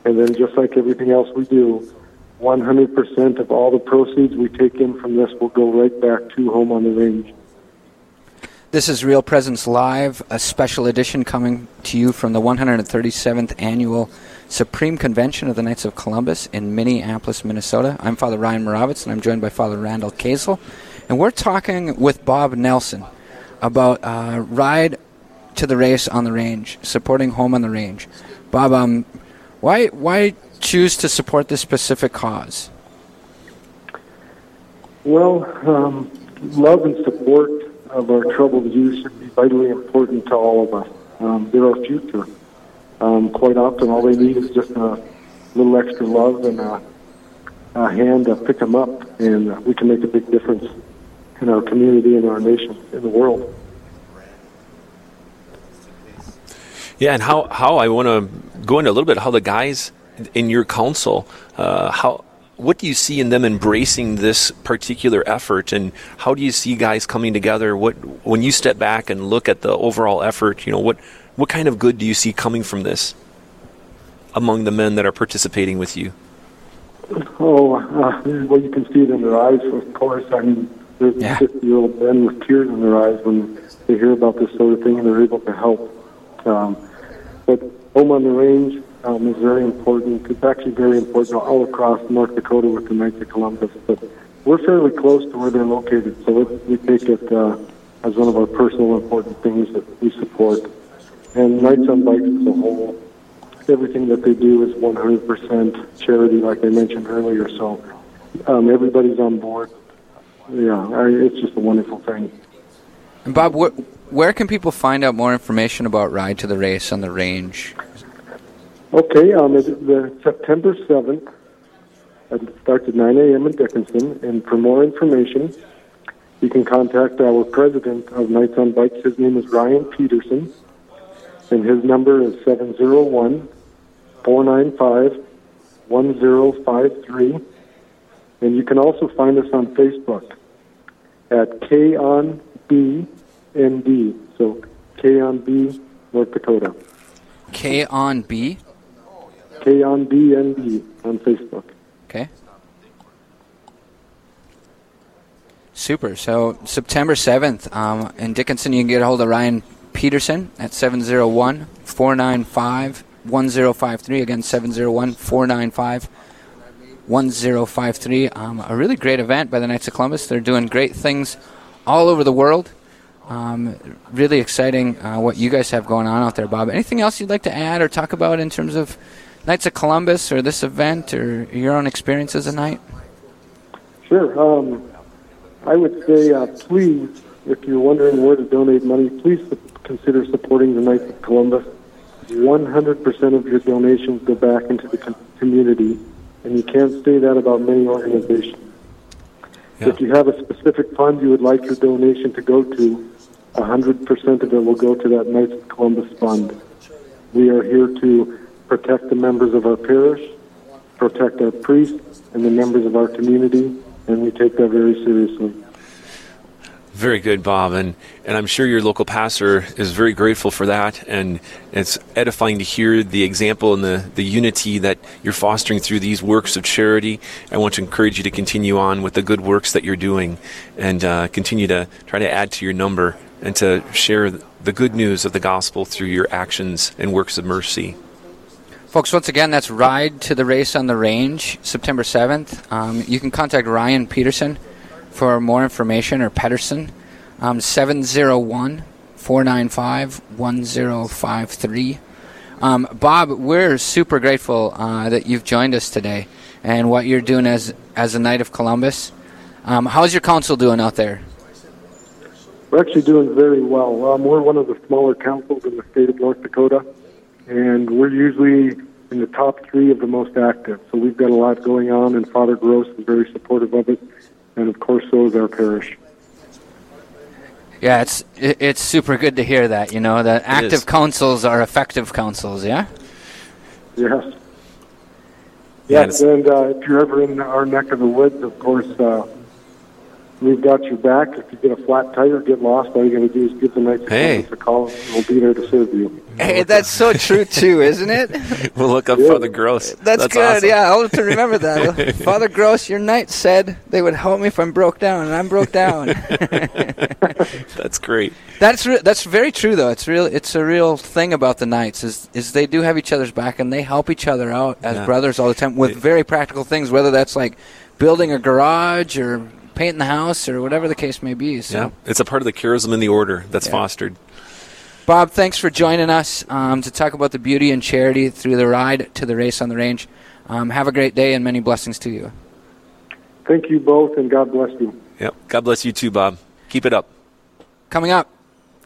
[SPEAKER 12] And then, just like everything else we do, 100% of all the proceeds we take in from this will go right back to Home on the Range.
[SPEAKER 4] This is Real Presence Live, a special edition coming to you from the 137th Annual Supreme Convention of the Knights of Columbus in Minneapolis, Minnesota. I'm Father Ryan Moravitz, and I'm joined by Father Randall Kazel. And we're talking with Bob Nelson about uh, Ride to the Race on the Range, supporting Home on the Range. Bob, um, why, why choose to support this specific cause?
[SPEAKER 12] Well, um, love and support of our troubled youth should be vitally important to all of us. Um, they're our future. Um, quite often, all they need is just a little extra love and a, a hand to pick them up, and we can make a big difference in our community, in our nation, in the world.
[SPEAKER 5] Yeah, and how, how I want to go into a little bit how the guys in your council, uh, how what do you see in them embracing this particular effort, and how do you see guys coming together? What when you step back and look at the overall effort, you know what what kind of good do you see coming from this among the men that are participating with you?
[SPEAKER 12] Oh, uh, well, you can see it in their eyes, of course. I mean, there's
[SPEAKER 4] Yeah.
[SPEAKER 12] 50 year old men with tears in their eyes when they hear about this sort of thing and they're able to help. Um, but Home on the Range um, is very important. It's actually very important all across North Dakota with the Knights of Columbus. But we're fairly close to where they're located, so it, we take it uh, as one of our personal important things that we support. And Knights on Bikes as a whole, everything that they do is 100% charity, like I mentioned earlier. So um, everybody's on board. Yeah, I, it's just a wonderful thing.
[SPEAKER 4] And Bob, wh- where can people find out more information about Ride to the Race on the Range?
[SPEAKER 12] Okay, um, it's the September 7th. It starts at 9 a.m. in Dickinson. And for more information, you can contact our president of Knights on Bikes. His name is Ryan Peterson. And his number is 701 495 1053. And you can also find us on Facebook at K on B ND. So K on B, North Dakota.
[SPEAKER 4] K on B.
[SPEAKER 12] BND on Facebook.
[SPEAKER 4] Okay. Super. So September 7th um, in Dickinson, you can get a hold of Ryan Peterson at 701 495 1053. Again, 701 495 1053. Um, a really great event by the Knights of Columbus. They're doing great things all over the world. Um, really exciting uh, what you guys have going on out there, Bob. Anything else you'd like to add or talk about in terms of Knights of Columbus or this event or your own experiences tonight?
[SPEAKER 12] Sure. Um, I would say, uh, please, if you're wondering where to donate money, please su- consider supporting the Knights of Columbus. 100% of your donations go back into the com- community, and you can't say that about many organizations. If you have a specific fund you would like your donation to go to, 100% of it will go to that Knights of Columbus fund. We are here to protect the members of our parish, protect our priests, and the members of our community, and we take that very seriously.
[SPEAKER 5] Very good, Bob, and and I'm sure your local pastor is very grateful for that, and it's edifying to hear the example and the the unity that you're fostering through these works of charity. I want to encourage you to continue on with the good works that you're doing, and uh, continue to try to add to your number and to share the good news of the gospel through your actions and works of mercy.
[SPEAKER 4] Folks, once again, that's Ride to the Race on the Range, September 7th. Um, you can contact Ryan Peterson for more information or Pedersen. Um, 701 495 1053. Um, Bob, we're super grateful uh, that you've joined us today and what you're doing as, as a Knight of Columbus. Um, how's your council doing out there?
[SPEAKER 12] We're actually doing very well. Um, we're one of the smaller councils in the state of North Dakota, and we're usually in the top three of the most active. So we've got a lot going on, and Father Gross is very supportive of it, and of course, so is our parish.
[SPEAKER 4] Yeah, it's it's super good to hear that. You know, that active councils are effective councils. Yeah.
[SPEAKER 12] Yes.
[SPEAKER 5] Yeah,
[SPEAKER 12] Yes, and uh, if you're ever in our neck of the woods, of course, uh, we've got your back. If you get a flat tire, get lost, all you got to do is give the Knights
[SPEAKER 5] Hey.
[SPEAKER 12] A call, and we'll be there to serve you.
[SPEAKER 4] Hey, that's so true too, isn't it? <laughs>
[SPEAKER 5] We'll look up Father Gross.
[SPEAKER 4] That's, good.
[SPEAKER 5] awesome.
[SPEAKER 4] Yeah, I'll have to remember that. <laughs> Father Gross, your knight said they would help me if I'm broke down, and I'm broke down. <laughs>
[SPEAKER 5] That's great.
[SPEAKER 4] that's re- that's very true, though. It's real. It's a real thing about the knights is is they do have each other's back, and they help each other out as
[SPEAKER 5] Yeah.
[SPEAKER 4] brothers all the time with very practical things, whether that's like building a garage or painting the house or whatever the case may be. So.
[SPEAKER 5] Yeah, it's a part of the charism in the order that's
[SPEAKER 4] Yeah.
[SPEAKER 5] fostered.
[SPEAKER 4] Bob, thanks for joining us um, to talk about the beauty and charity through the ride to the race on the range. Um, have a great day and many blessings to you.
[SPEAKER 12] Thank you both, and God bless you.
[SPEAKER 5] Yep. God bless you too, Bob. Keep it up.
[SPEAKER 4] Coming up,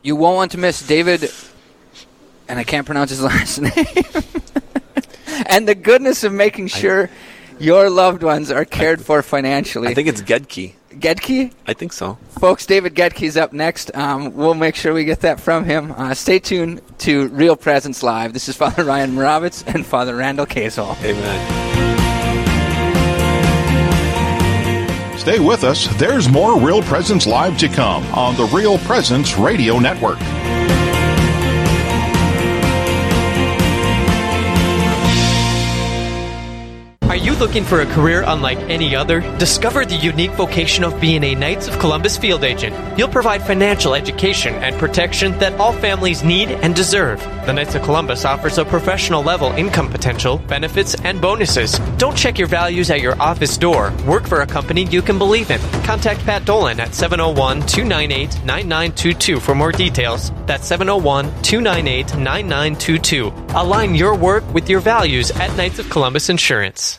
[SPEAKER 4] you won't want to miss David, and I can't pronounce his <laughs> last name, and the goodness of making sure your loved ones are cared for financially.
[SPEAKER 5] I think it's Gedke.
[SPEAKER 4] Gedke?
[SPEAKER 5] I think so.
[SPEAKER 4] Folks, David Gedke's up next. Um, we'll make sure we get that from him. Uh, stay tuned to Real Presence Live. This is <laughs> Father Ryan Moravitz and Father Randall Casel.
[SPEAKER 5] Amen.
[SPEAKER 3] Stay with us. There's more Real Presence Live to come on the Real Presence Radio Network.
[SPEAKER 8] Are you looking for a career unlike any other? Discover the unique vocation of being a Knights of Columbus field agent. You'll provide financial education and protection that all families need and deserve. The Knights of Columbus offers a professional level income potential, benefits, and bonuses. Don't check your values at your office door. Work for a company you can believe in. Contact Pat Dolan at 701 298 9922 for more details. That's 701 298 9922. Align your work with your values at Knights of Columbus Insurance.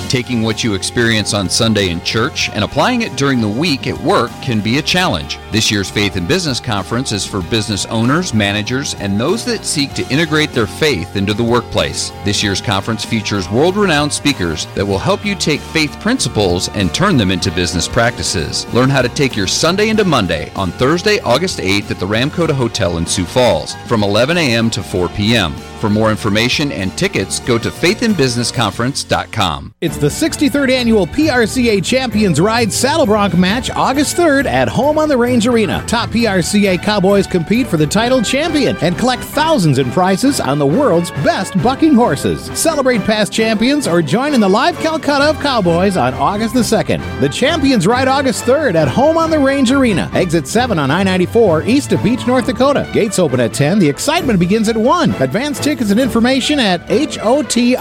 [SPEAKER 10] Taking what you experience on Sunday in church and applying it during the week at work can be a challenge. This year's Faith and Business Conference is for business owners, managers, and those that seek to integrate their faith into the workplace. This year's conference features world renowned speakers that will help you take faith principles and turn them into business practices. Learn how to take your Sunday into Monday on Thursday, August 8th at the Ramkota Hotel in Sioux Falls from 11 a.m. to 4 p.m. For more information and tickets, go to faithandbusinessconference.com.
[SPEAKER 13] It's the 63rd annual PRCA Champions Ride Saddle Bronc match August 3rd at home on the Range Arena. Top PRCA Cowboys compete for the title champion and collect thousands in prizes on the world's best bucking horses. Celebrate past champions or join in the live Calcutta of Cowboys on August the 2nd. The Champions Ride August 3rd at home on the Range Arena. Exit 7 on I 94 east of Beach, North Dakota. Gates open at 10. The excitement begins at 1. Advance tickets and information at hotrnd.com.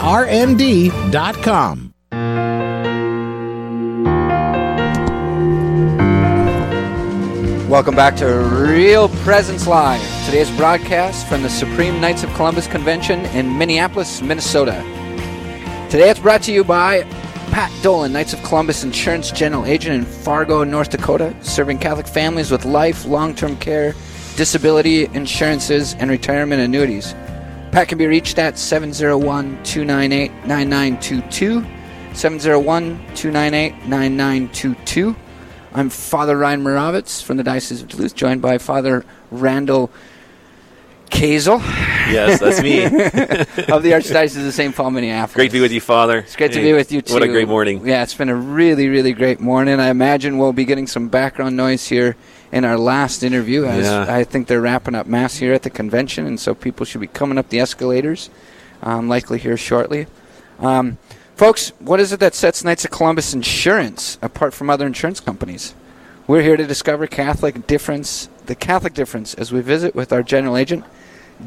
[SPEAKER 4] Welcome back to Real Presence Live. Today's broadcast from the Supreme Knights of Columbus Convention in Minneapolis, Minnesota. Today it's brought to you by Pat Dolan, Knights of Columbus Insurance General Agent in Fargo, North Dakota, serving Catholic families with life, long term care, disability insurances, and retirement annuities. Pat can be reached at 701 298 9922. 701 298 9922. I'm Father Ryan Moravitz from the Diocese of Duluth, joined by Father Randall Kazel.
[SPEAKER 5] Yes, that's me. <laughs>
[SPEAKER 4] of the Archdiocese of St. Paul, Minneapolis.
[SPEAKER 5] Great to be with you, Father.
[SPEAKER 4] It's great to be with you too.
[SPEAKER 5] What a great morning.
[SPEAKER 4] Yeah, it's been a really, really great morning. I imagine we'll be getting some background noise here in our last interview as
[SPEAKER 5] Yeah.
[SPEAKER 4] I think they're wrapping up Mass here at the convention, and so people should be coming up the escalators, um, likely here shortly. Um, folks, what is it that sets Knights of Columbus Insurance apart from other insurance companies? We're here to discover Catholic difference, the Catholic difference, as we visit with our general agent,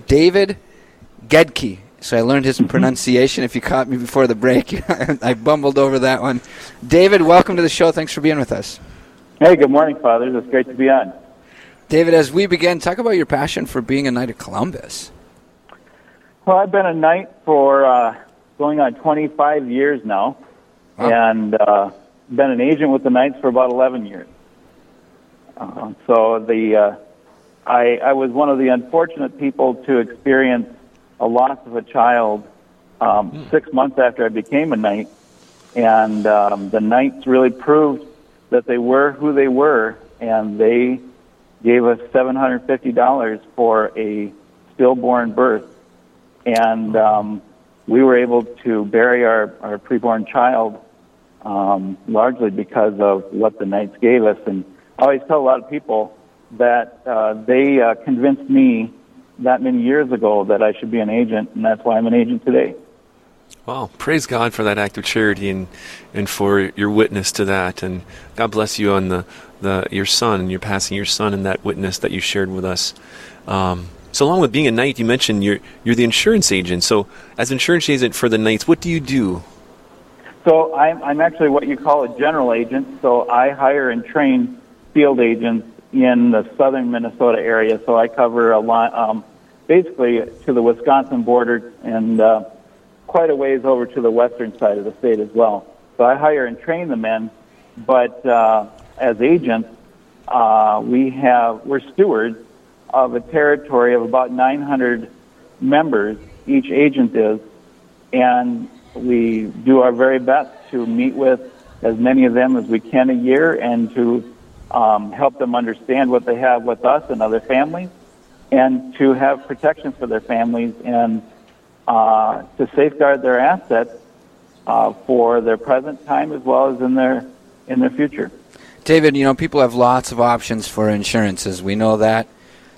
[SPEAKER 4] David Gedke. So I learned his pronunciation. If you caught me before the break, <laughs> I bumbled over that one. David, welcome to the show. Thanks for being with us.
[SPEAKER 14] Hey, good morning, fathers. It's great to be on.
[SPEAKER 4] David, as we begin, talk about your passion for being a Knight of Columbus.
[SPEAKER 14] Well, I've been a knight for uh, going on 25 years now, and uh, been an agent with the Knights for about 11 years. Uh, so the uh, I, I was one of the unfortunate people to experience a loss of a child um, six months after I became a knight, and um, the Knights really proved that they were who they were, and they gave us $750 for a stillborn birth. And um, we were able to bury our, our preborn child um, largely because of what the Knights gave us. And I always tell a lot of people that uh, they uh, convinced me that many years ago that I should be an agent, and that's why I'm an agent today.
[SPEAKER 5] Wow, praise God for that act of charity and, and for your witness to that. And God bless you on the, the your son and your passing your son and that witness that you shared with us. Um, so along with being a knight, you mentioned you're you're the insurance agent. So as insurance agent for the knights, what do you do?
[SPEAKER 14] So I'm, I'm actually what you call a general agent. So I hire and train field agents in the southern Minnesota area. So I cover a lot, um, basically to the Wisconsin border and uh, quite a ways over to the western side of the state as well. So I hire and train the men, but uh, as agents, uh, we have we're stewards of a territory of about 900 members. Each agent is, and we do our very best to meet with as many of them as we can a year and to um, help them understand what they have with us and other families and to have protections for their families and uh, to safeguard their assets uh, for their present time as well as in their in their future.
[SPEAKER 4] David, you know, people have lots of options for insurances. We know that.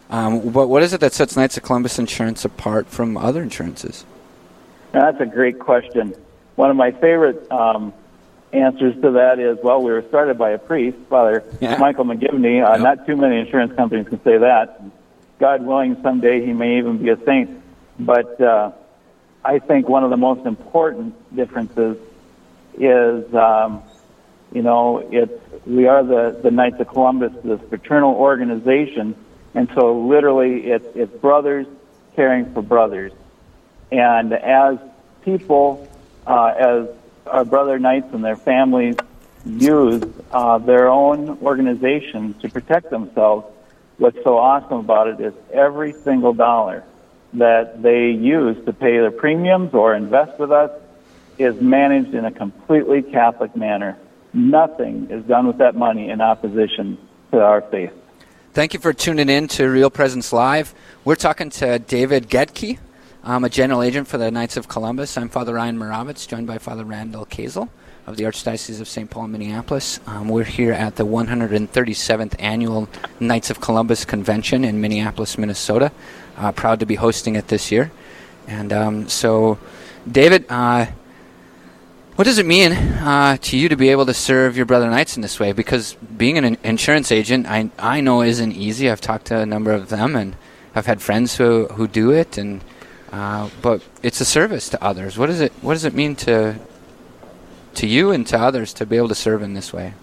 [SPEAKER 4] Um, but what is it that sets Knights of Columbus Insurance apart from other insurances?
[SPEAKER 14] Now, that's a great question. One of my favorite um, answers to that is, well, we were started by a priest, Father
[SPEAKER 4] Yeah.
[SPEAKER 14] Michael McGivney. Uh, Not too many insurance companies can say that. God willing, someday he may even be a saint. But uh, I think one of the most important differences is, um, you know, it's we are the the Knights of Columbus, this fraternal organization, and so literally it's it's brothers caring for brothers. And as people, uh, as our brother knights and their families use uh, their own organization to protect themselves, what's so awesome about it is every single dollar that they use to pay their premiums or invest with us is managed in a completely Catholic manner. Nothing is done with that money in opposition to our faith.
[SPEAKER 4] Thank you for tuning in to Real Presence Live. We're talking to David Gedke. I'm a general agent for the Knights of Columbus. I'm Father Ryan Moravitz, joined by Father Randall Kazel of the Archdiocese of St. Paul, Minneapolis. Um, we're here at the 137th Annual Knights of Columbus Convention in Minneapolis, Minnesota. Uh, proud to be hosting it this year. And um, so, David, uh, what does it mean uh, to you to be able to serve your brother knights in this way? Because being an insurance agent, I I know isn't easy. I've talked to a number of them, and I've had friends who who do it, and uh, but it's a service to others. What does it What does it mean to to you and to others to be able to serve in this way?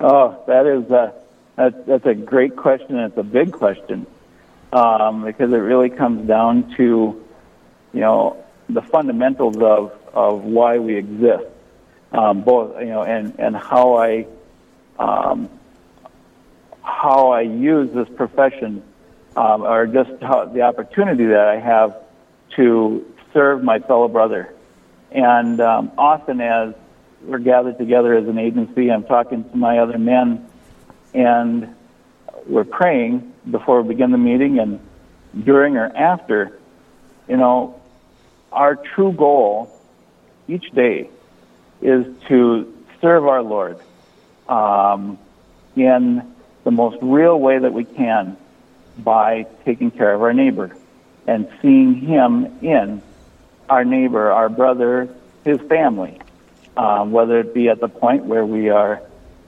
[SPEAKER 14] Oh, that is a, that, that's a great question. It's a big question um, because it really comes down to, you know, the fundamentals of, of why we exist. um, both you know, and and how I um, how I use this profession, um, or just how, the opportunity that I have to serve my fellow brother. And um, often, as we're gathered together as an agency, I'm talking to my other men, and we're praying before we begin the meeting and during or after. You know, our true goal each day is to serve our Lord um, in the most real way that we can by taking care of our neighbor and seeing Him in our neighbor, our brother, his family, um, whether it be at the point where we are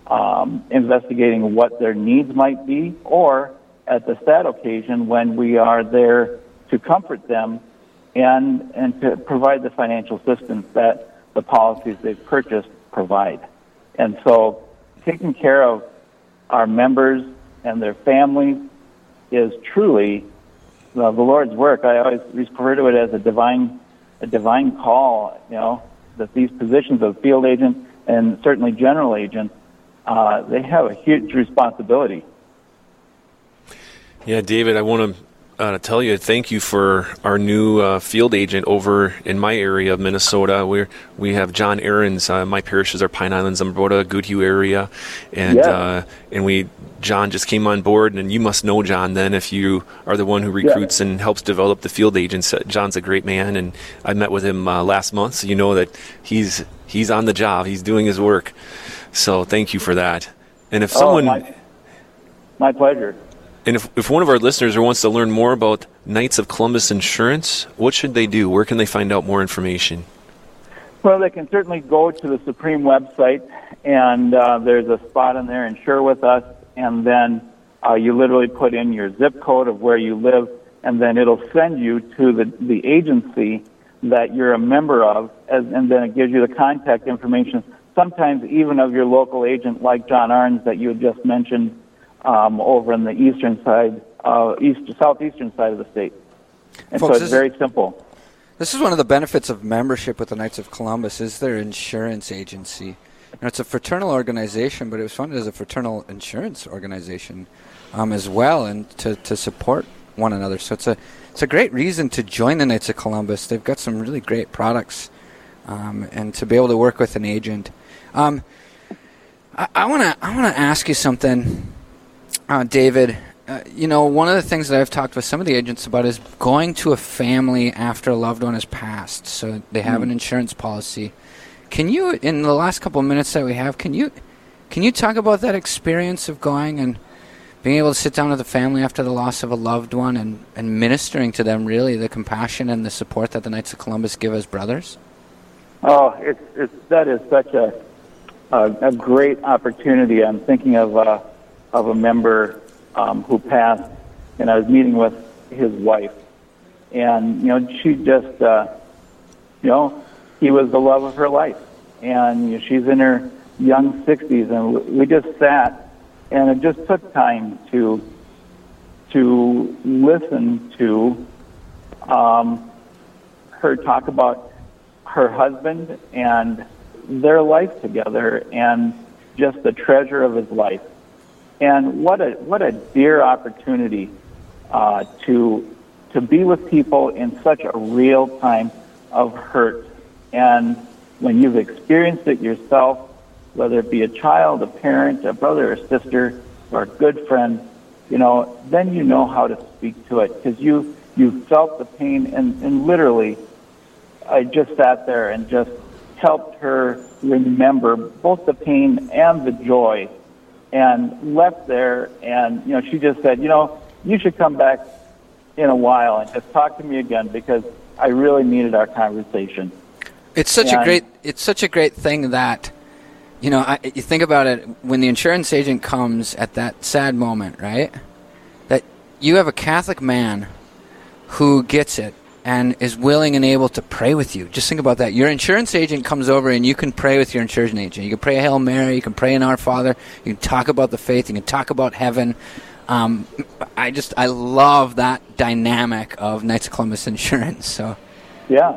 [SPEAKER 14] um, investigating what their needs might be, or at the sad occasion when we are there to comfort them and and to provide the financial assistance that the policies they've purchased provide. And so, taking care of our members and their families is truly uh, the Lord's work. I always refer to it as a divine a divine call. You know that these positions of field agent and certainly general agent, uh, they have a huge responsibility.
[SPEAKER 5] Yeah, David, I want to uh, tell you thank you for our new uh, field agent over in my area of Minnesota. We we have John Aarons. Uh, my parishes are Pine Islands, Zumbrota, Goodhue area, and
[SPEAKER 14] Yeah.
[SPEAKER 5] uh, and we John just came on board, and you must know John then if you are the one who recruits and helps develop the field agents. Uh, John's a great man, and I met with him uh, last month, so you know that he's he's on the job. He's doing his work. So thank you for that. And if
[SPEAKER 14] Oh,
[SPEAKER 5] someone
[SPEAKER 14] my, my pleasure.
[SPEAKER 5] And if, if one of our listeners wants to learn more about Knights of Columbus Insurance, what should they do? Where can they find out more information?
[SPEAKER 14] Well, they can certainly go to the Supreme website, and uh, there's a spot in there, Insure with Us, and then uh, you literally put in your zip code of where you live, and then it'll send you to the, the agency that you're a member of, as, and then it gives you the contact information, sometimes even of your local agent like John Arns that you had just mentioned um, over in the eastern side, uh, east, southeastern side of the state. And
[SPEAKER 4] Folks,
[SPEAKER 14] so it's very simple.
[SPEAKER 4] This is one of the benefits of membership with the Knights of Columbus is their insurance agency. You know, it's a fraternal organization, but it was funded as a fraternal insurance organization um, as well, and to, to support one another. So it's a it's a great reason to join the Knights of Columbus. They've got some really great products, um, and to be able to work with an agent. Um, I want to I want to ask you something, uh, David. Uh, you know, one of the things that I've talked with some of the agents about is going to a family after a loved one has passed, so they have an
[SPEAKER 14] Mhm.
[SPEAKER 4] insurance policy. Can you, in the last couple of minutes that we have, can you can you talk about that experience of going and being able to sit down with the family after the loss of a loved one and, and ministering to them really the compassion and the support that the Knights of Columbus give as brothers?
[SPEAKER 14] Oh, it's it's that is such a a, a great opportunity. I'm thinking of uh, of a member um, who passed, and I was meeting with his wife, and you know she just uh, you know he was the love of her life, and you know, she's in her young 60s, and we just sat, and it just took time to to listen to um, her talk about her husband and their life together and just the treasure of his life. And what a what a dear opportunity uh, to to be with people in such a real time of hurt. And when you've experienced it yourself, whether it be a child, a parent, a brother or sister, or a good friend, you know, then you know how to speak to it because you you felt the pain and, and literally I just sat there and just helped her remember both the pain and the joy and left there and you know she just said you know you should come back in a while and just talk to me again because i really needed our conversation
[SPEAKER 4] It's such a great it's such a great thing that you know, I, you think about it when the insurance agent comes at that sad moment, right? That you have a Catholic man who gets it and is willing and able to pray with you. Just think about that. Your insurance agent comes over and you can pray with your insurance agent. You can pray a Hail Mary, you can pray an Our Father, you can talk about the faith, you can talk about heaven. Um, I just I love that dynamic of Knights of Columbus <laughs> Insurance. So
[SPEAKER 14] Yeah.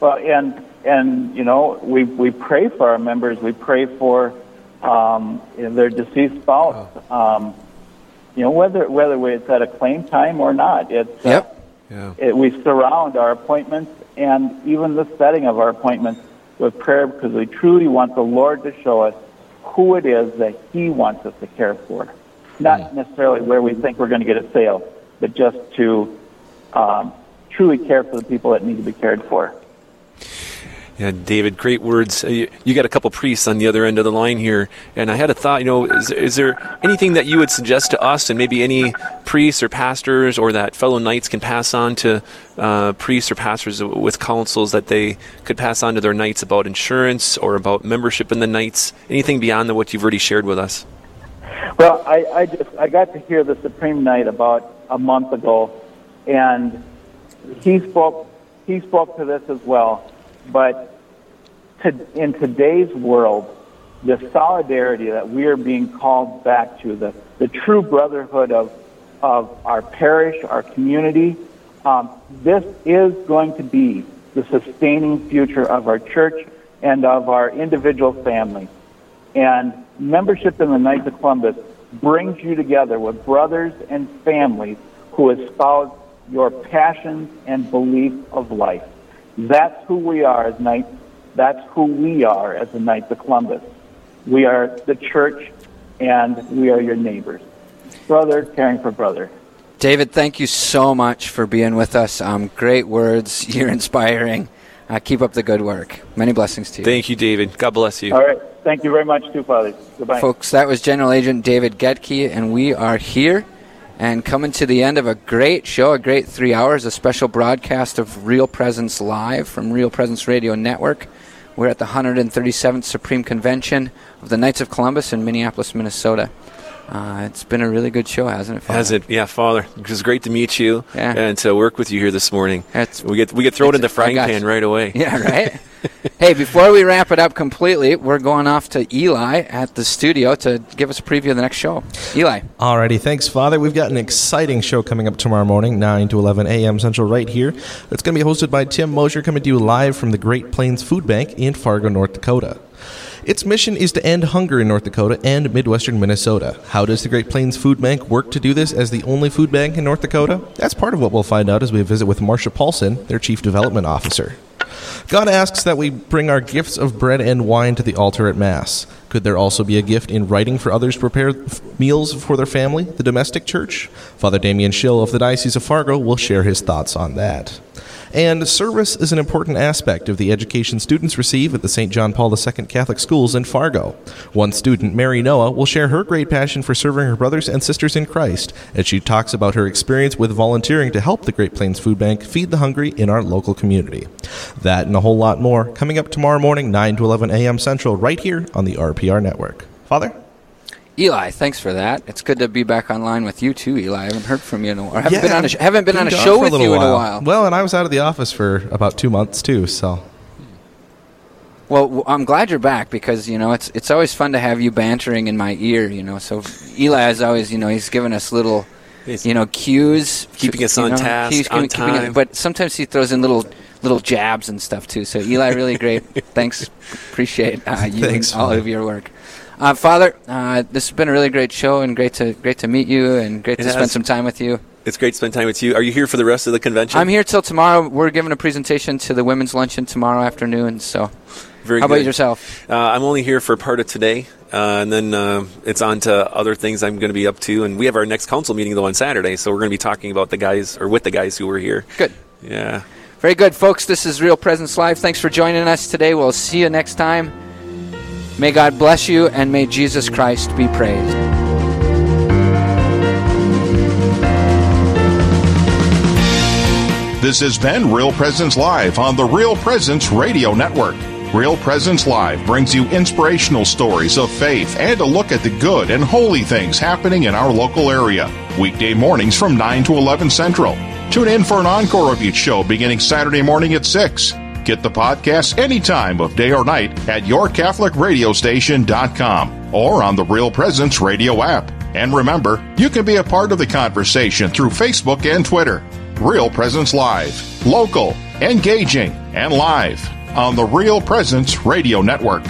[SPEAKER 14] Well, and and you know, we we pray for our members. We pray for um, their deceased spouse. Um, you know, whether whether it's at a claim time or not, it's uh,
[SPEAKER 4] Yep.
[SPEAKER 5] Yeah.
[SPEAKER 14] it, we surround our appointments and even the setting of our appointments with prayer because we truly want the Lord to show us who it is that He wants us to care for. Not necessarily where we think we're going to get a sale, but just to um, truly care for the people that need to be cared for.
[SPEAKER 5] Yeah, David, great words. Uh, You, got a couple priests on the other end of the line here, and I had a thought. You know, is, is there anything that you would suggest to us, and maybe any priests or pastors, or that fellow knights can pass on to uh, priests or pastors with councils that they could pass on to their knights about insurance or about membership in the knights? Anything beyond what you've already shared with us?
[SPEAKER 14] Well, I, I just I got to hear the Supreme Knight about a month ago, and he spoke he spoke to this as well. But to, in today's world, the solidarity that we are being called back to, the, the true brotherhood of of our parish, our community, um, this is going to be the sustaining future of our church and of our individual families. And membership in the Knights of Columbus brings you together with brothers and families who espouse your passions and beliefs of life. That's who we are as Knights. That's who we are as the Knights of Columbus. We are the church and we are your neighbors. Brother caring for brother.
[SPEAKER 4] David, thank you so much for being with us. Um, great words. <laughs> You're inspiring. Uh, keep up the good work. Many blessings to you.
[SPEAKER 5] Thank you, David. God bless you.
[SPEAKER 14] All right. Thank you very much, too, Father. Goodbye.
[SPEAKER 4] Folks, that was General Agent David Getke, and we are here and coming to the end of a great show, a great three hours, a special broadcast of Real Presence Live from Real Presence Radio Network. We're at the 137th Supreme Convention of the Knights of Columbus in Minneapolis, Minnesota. Uh, it's been a really good show, hasn't it? Father?
[SPEAKER 5] Has it? Yeah, Father. It was great to meet you
[SPEAKER 4] Yeah.
[SPEAKER 5] and to work with you here this morning. we get we get thrown in the frying pan right away. <laughs>
[SPEAKER 4] Yeah, right. <laughs> hey, before we wrap it up completely, we're going off to Eli at the studio to give us a preview of the next show. Eli.
[SPEAKER 15] Alrighty, thanks, Father. We've got an exciting show coming up tomorrow morning, 9 to 11 a.m. Central, right here. It's going to be hosted by Tim Mosher, coming to you live from the Great Plains Food Bank in Fargo, North Dakota. Its mission is to end hunger in North Dakota and Midwestern Minnesota. How does the Great Plains Food Bank work to do this as the only food bank in North Dakota? That's part of what we'll find out as we visit with Marcia Paulson, their Chief Development Officer. God asks that we bring our gifts of bread and wine to the altar at Mass. Could there also be a gift in writing for others to prepare meals for their family, the domestic church? Father Damien Schill of the Diocese of Fargo will share his thoughts on that. And service is an important aspect of the education students receive at the St. John Paul II Catholic Schools in Fargo. One student, Mary Noah, will share her great passion for serving her brothers and sisters in Christ as she talks about her experience with volunteering to help the Great Plains Food Bank feed the hungry in our local community. That and a whole lot more coming up tomorrow morning, 9 to 11 a.m. Central, right here on the RPR Network. Father?
[SPEAKER 4] Eli, thanks for that. It's good to be back online with you too, Eli. I haven't heard from you in a while. I haven't
[SPEAKER 15] Yeah,
[SPEAKER 4] been on a, sh- haven't been on a show
[SPEAKER 15] for
[SPEAKER 4] with
[SPEAKER 15] little
[SPEAKER 4] you in a while.
[SPEAKER 15] Well, and I was out of the office for about two months too, so.
[SPEAKER 4] Well, I'm glad you're back because you know it's it's always fun to have you bantering in my ear. You know, so Eli is always you know he's giving us little you know cues,
[SPEAKER 5] keeping us on
[SPEAKER 4] know,
[SPEAKER 5] task,
[SPEAKER 4] he's
[SPEAKER 5] on
[SPEAKER 4] keeping- keeping
[SPEAKER 5] time.
[SPEAKER 4] but sometimes he throws in little little jabs and stuff too. So Eli, really great. <laughs> Thanks, appreciate uh, you
[SPEAKER 15] Thanks,
[SPEAKER 4] and all
[SPEAKER 15] Father.
[SPEAKER 4] of your work. Uh, Father, uh, this has been a really great show and great to great to meet you and great
[SPEAKER 5] It
[SPEAKER 4] to spend some time with you.
[SPEAKER 5] It's great to spend time with you. Are you here for the rest of the convention?
[SPEAKER 4] I'm here till tomorrow. We're giving a presentation to the women's luncheon tomorrow afternoon. So,
[SPEAKER 5] Very
[SPEAKER 4] how
[SPEAKER 5] good.
[SPEAKER 4] about yourself?
[SPEAKER 5] Uh, I'm only here for part of today, uh, and then uh, it's on to other things I'm going to be up to. And we have our next council meeting though on Saturday, so we're going to be talking about the guys or with the guys who were here.
[SPEAKER 4] Good.
[SPEAKER 5] Yeah.
[SPEAKER 4] Very good, folks. This is Real Presence Live. Thanks for joining us today. We'll see you next time. May God bless you and may Jesus Christ be praised.
[SPEAKER 3] This has been Real Presence Live on the Real Presence Radio Network. Real Presence Live brings you inspirational stories of faith and a look at the good and holy things happening in our local area. Weekday mornings from 9 to 11 Central. Tune in for an encore of each show beginning Saturday morning at 6. Get the podcast any time of day or night at yourcatholicradiostation.com or on the Real Presence Radio app. And remember, you can be a part of the conversation through Facebook and Twitter. Real Presence Live. Local, engaging, and live. on the Real Presence Radio Network.